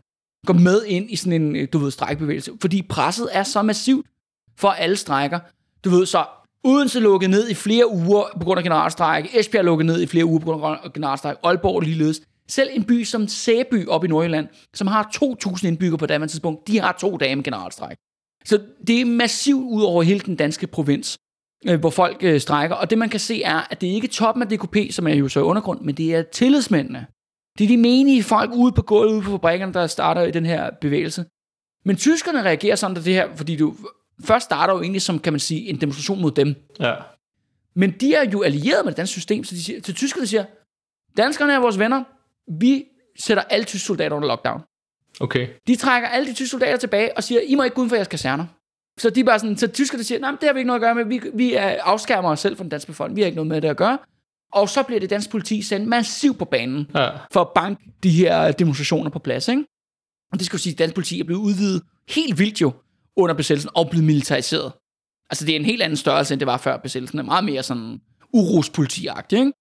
går med ind i sådan en, øh, du ved, strækbevægelse, fordi presset er så massivt for alle strækker. Du ved, så Odense lukket ned i flere uger på grund af generalstræk, Esbjerg lukket ned i flere uger på grund af generalstræk, Aalborg ligeledes. Selv en by som Sæby op i Nordjylland, som har 2.000 indbyggere på daværende tidspunkt, de har to dage med generalstræk. Så det er massivt ud over hele den danske provins, øh, hvor folk øh, strækker. Og det man kan se er, at det er ikke toppen af DKP, som er jo så i undergrund, men det er tillidsmændene. Det er de menige folk ude på gulvet, ude på fabrikkerne, der starter i den her bevægelse. Men tyskerne reagerer sådan på det her, fordi du først starter jo egentlig som, kan man sige, en demonstration mod dem. Ja. Men de er jo allieret med det danske system, så de siger, til tyskerne siger, danskerne er vores venner, vi sætter alle tyske soldater under lockdown. Okay. De trækker alle de tyske soldater tilbage og siger, I må ikke gå uden for jeres kaserner. Så de bare sådan, så tyskerne siger, nej, det har vi ikke noget at gøre med, vi, vi er afskærmer os selv fra den danske befolkning, vi har ikke noget med det at gøre. Og så bliver det danske politi sendt massivt på banen Ja. for at banke de her demonstrationer på plads. Ikke? Og det skal jo sige, at dansk politi er blevet udvidet helt vildt jo under besættelsen og blevet militariseret. Altså det er en helt anden størrelse, end det var før besættelsen. Det er meget mere sådan urospolitiagtigt, ikke?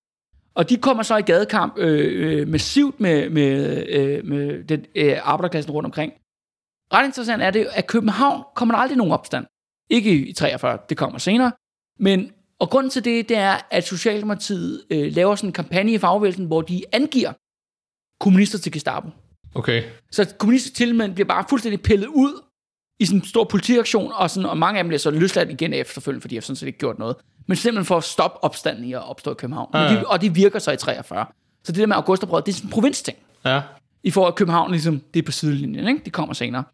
Og de kommer så i gadekamp øh, øh, massivt med, med, øh, med den øh, arbejderklassen rundt omkring. Ret interessant er det, at København kommer der aldrig nogen opstand. Ikke i 43, det kommer senere. Men, og grunden til det, det er, at Socialdemokratiet øh, laver sådan en kampagne i fagbevægelsen, hvor de angiver kommunister til Gestapo. Okay. Så kommunistiske tilmænd bliver bare fuldstændig pillet ud i sådan en stor politiaktion, og, sådan, og mange af dem bliver så løsladt igen efterfølgende, fordi de har sådan set ikke gjort noget. Men simpelthen for at stoppe opstanden i at opstå i København. Ja, Men de, og de virker så i 43. Så det der med Augusterbrevet, det er sådan en provinsting. Ja. I forhold til København, ligesom, det er på sidelinjen, ikke? Det kommer senere.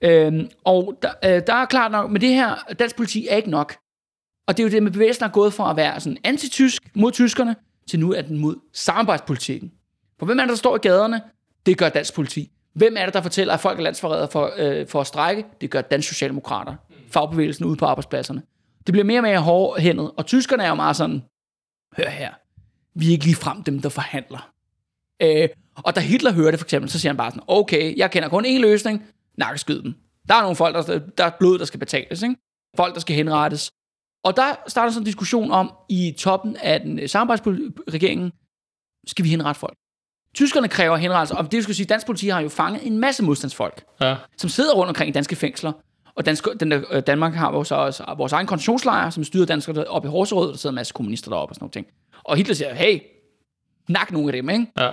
Øhm, og der, øh, der er klart nok, men det her, dansk politi er ikke nok. Og det er jo det med bevægelsen er gået fra at være sådan antitysk mod tyskerne, til nu er den mod samarbejdspolitikken. For hvem er det, der står i gaderne? Det gør dansk politi. Hvem er det, der fortæller, at folk er landsforrædere for, øh, for at strække? Det gør dansk socialdemokrater. Fagbevægelsen ude på arbejdspladserne. Det bliver mere og mere hårdhændet, og tyskerne er jo meget sådan, hør her, vi er ikke lige frem dem, der forhandler. Øh, og da Hitler hører det for eksempel, så siger han bare sådan, okay, jeg kender kun én løsning, nakkeskyd dem. Der er nogle folk, der, der er blod, der skal betales, ikke? folk, der skal henrettes. Og der starter sådan en diskussion om, i toppen af den samarbejdsregeringen, skal vi henrette folk. Tyskerne kræver henrettelse, og det skal sige, dansk politi har jo fanget en masse modstandsfolk, Ja. som sidder rundt omkring i danske fængsler. Og dansk, den der, øh, Danmark har jo så også vores egen koncentrationslejr, som styrer danskere oppe i Horserød, der sidder en masse kommunister deroppe og sådan noget ting. Og Hitler siger, hey, nak nogle af dem, ikke? Ja.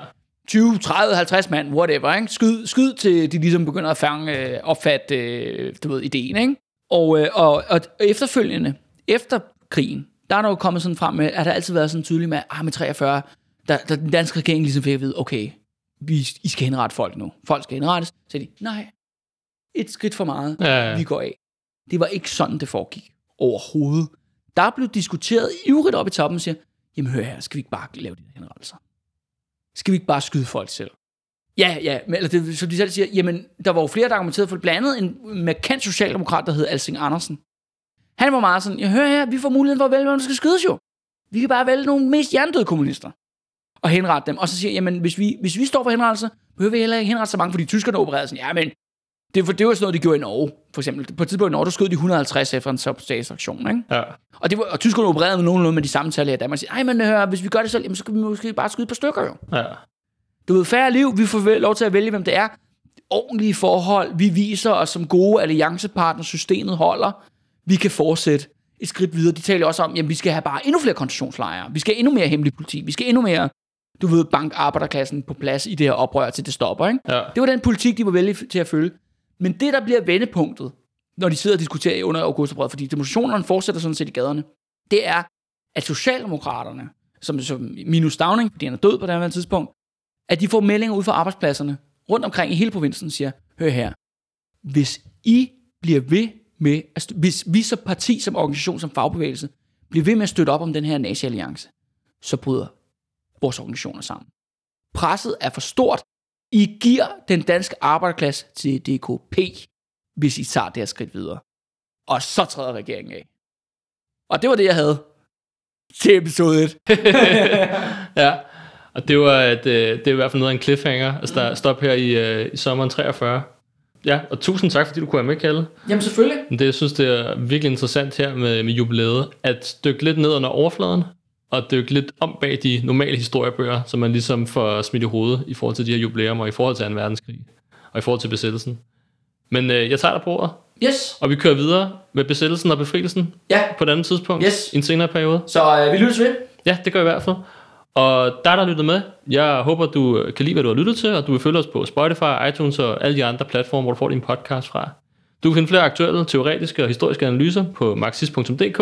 20, 30, 50 mand, whatever, ikke? Skyd, skyd til de ligesom begynder at fange, øh, opfatte, øh, du ved, ideen, ikke? Og, øh, og, og efterfølgende, efter krigen, der er der jo kommet sådan frem med, at der altid været sådan tydeligt med, ah, med 43, der, der den danske regering ligesom fik at vide, okay, vi, I skal henrette folk nu. Folk skal henrettes. Så sagde de, nej, et skridt for meget. Ja, ja. Vi går af. Det var ikke sådan, det foregik overhovedet. Der blev diskuteret ivrigt op i toppen og siger, jamen hør her, skal vi ikke bare lave de henrettelser? Skal vi ikke bare skyde folk selv? Ja, ja, men, eller det, som de selv siger, jamen, der var jo flere, der argumenterede for det. Blandt andet en markant socialdemokrat, der hed Alsing Andersen. Han var meget sådan, jeg hører her, vi får muligheden for at vælge, hvem der skal skydes jo. Vi kan bare vælge nogle mest hjernedøde kommunister og henrette dem. Og så siger jeg, jamen, hvis vi, hvis vi står for henrettelse, behøver vi heller ikke henrette så mange, fordi tyskerne opererede sådan, ja, men det, for det var sådan noget, de gjorde i Norge, for eksempel. På et tidspunkt i Norge, der skød de 150 efter en statsaktion, ikke? Ja. Og, det var, og tyskerne opererede med nogenlunde med de samme tal her i Danmark. Siger, Ej, men hør, hvis vi gør det selv, jamen, så kan vi måske bare skyde et par stykker jo. Ja. Du ved, færre liv, vi får lov til at vælge, hvem det er. Ordentlige forhold, vi viser os som gode alliancepartner, systemet holder. Vi kan fortsætte et skridt videre. De taler også om, at vi skal have bare endnu flere koncentrationslejre. Vi skal have endnu mere hemmelig politi. Vi skal endnu mere, du ved, bank arbejderklassen på plads i det her oprør, til det stopper. Ikke? Ja. Det var den politik, de var vælge til at følge. Men det, der bliver vendepunktet, når de sidder og diskuterer under augustoprøret, fordi demonstrationerne fortsætter sådan set i gaderne, det er, at Socialdemokraterne, som, som minus Downing, fordi han er død på det her tidspunkt, at de får meldinger ud fra arbejdspladserne rundt omkring i hele provinsen, siger, hør her, hvis I bliver ved med, at hvis vi som parti, som organisation, som fagbevægelse, bliver ved med at støtte op om den her nazi-alliance, så bryder vores organisationer sammen. Presset er for stort. I giver den danske arbejderklasse til DKP, hvis I tager det her skridt videre. Og så træder regeringen af. Og det var det, jeg havde til episode 1. ja. Og det var, et, øh, det er i hvert fald noget af en cliffhanger at sta- stoppe her i, øh, i sommeren 43. Ja, og tusind tak, fordi du kunne være med, Kalle. Jamen selvfølgelig. Det, jeg synes, det er virkelig interessant her med, med jubilæet, at dykke lidt ned under overfladen, og dykke lidt om bag de normale historiebøger, som man ligesom får smidt i hovedet i forhold til de her jubilæer, og i forhold til 2. verdenskrig, og i forhold til besættelsen. Men øh, jeg tager dig på ordet, Yes. og vi kører videre med besættelsen og befrielsen Ja, på et andet tidspunkt Yes. i en senere periode. så øh, vi lyttes ved. Ja, det gør jeg i hvert fald. Og dig, der har lyttet med, jeg håber, du kan lide, hvad du har lyttet til, og du vil følge os på Spotify, iTunes og alle de andre platforme, hvor du får din podcast fra. Du kan finde flere aktuelle, teoretiske og historiske analyser på marxist.dk.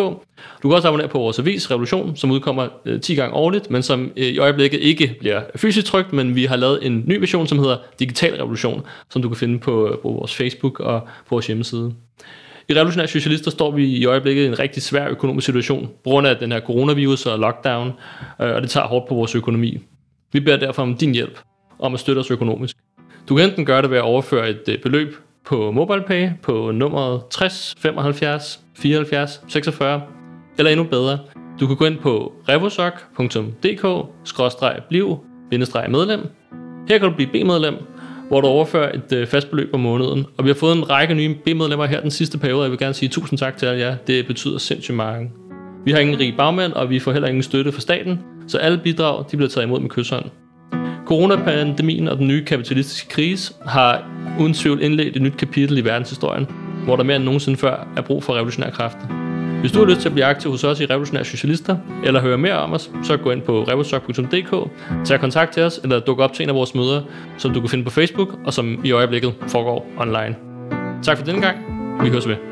Du kan også abonnere på vores avis Revolution, som udkommer øh, 10 gange årligt, men som øh, i øjeblikket ikke bliver fysisk trykt, men vi har lavet en ny version, som hedder Digital Revolution, som du kan finde på, øh, på vores Facebook og på vores hjemmeside. I Revolutionære Socialister står vi i øjeblikket i en rigtig svær økonomisk situation, på grund af den her coronavirus og lockdown, og det tager hårdt på vores økonomi. Vi beder derfor om din hjælp, om at støtte os økonomisk. Du kan enten gøre det ved at overføre et beløb på MobilePay på nummeret 60 75 74 46, eller endnu bedre, du kan gå ind på revosok.dk-bliv-medlem. Her kan du blive B-medlem, hvor du overfører et øh, fast beløb om måneden. Og vi har fået en række nye B-medlemmer her den sidste periode, og jeg vil gerne sige tusind tak til alle jer. Det betyder sindssygt mange. Vi har ingen rig bagmænd, og vi får heller ingen støtte fra staten, så alle bidrag de bliver taget imod med kysshånd. Coronapandemien og den nye kapitalistiske krise har uden tvivl indledt et nyt kapitel i verdenshistorien, hvor der mere end nogensinde før er brug for revolutionære kræfter. Hvis du har lyst til at blive aktiv hos os i Revolutionære Socialister, eller høre mere om os, så gå ind på revosok.dk, tag kontakt til os, eller duk op til en af vores møder, som du kan finde på Facebook, og som i øjeblikket foregår online. Tak for denne gang. Vi høres ved.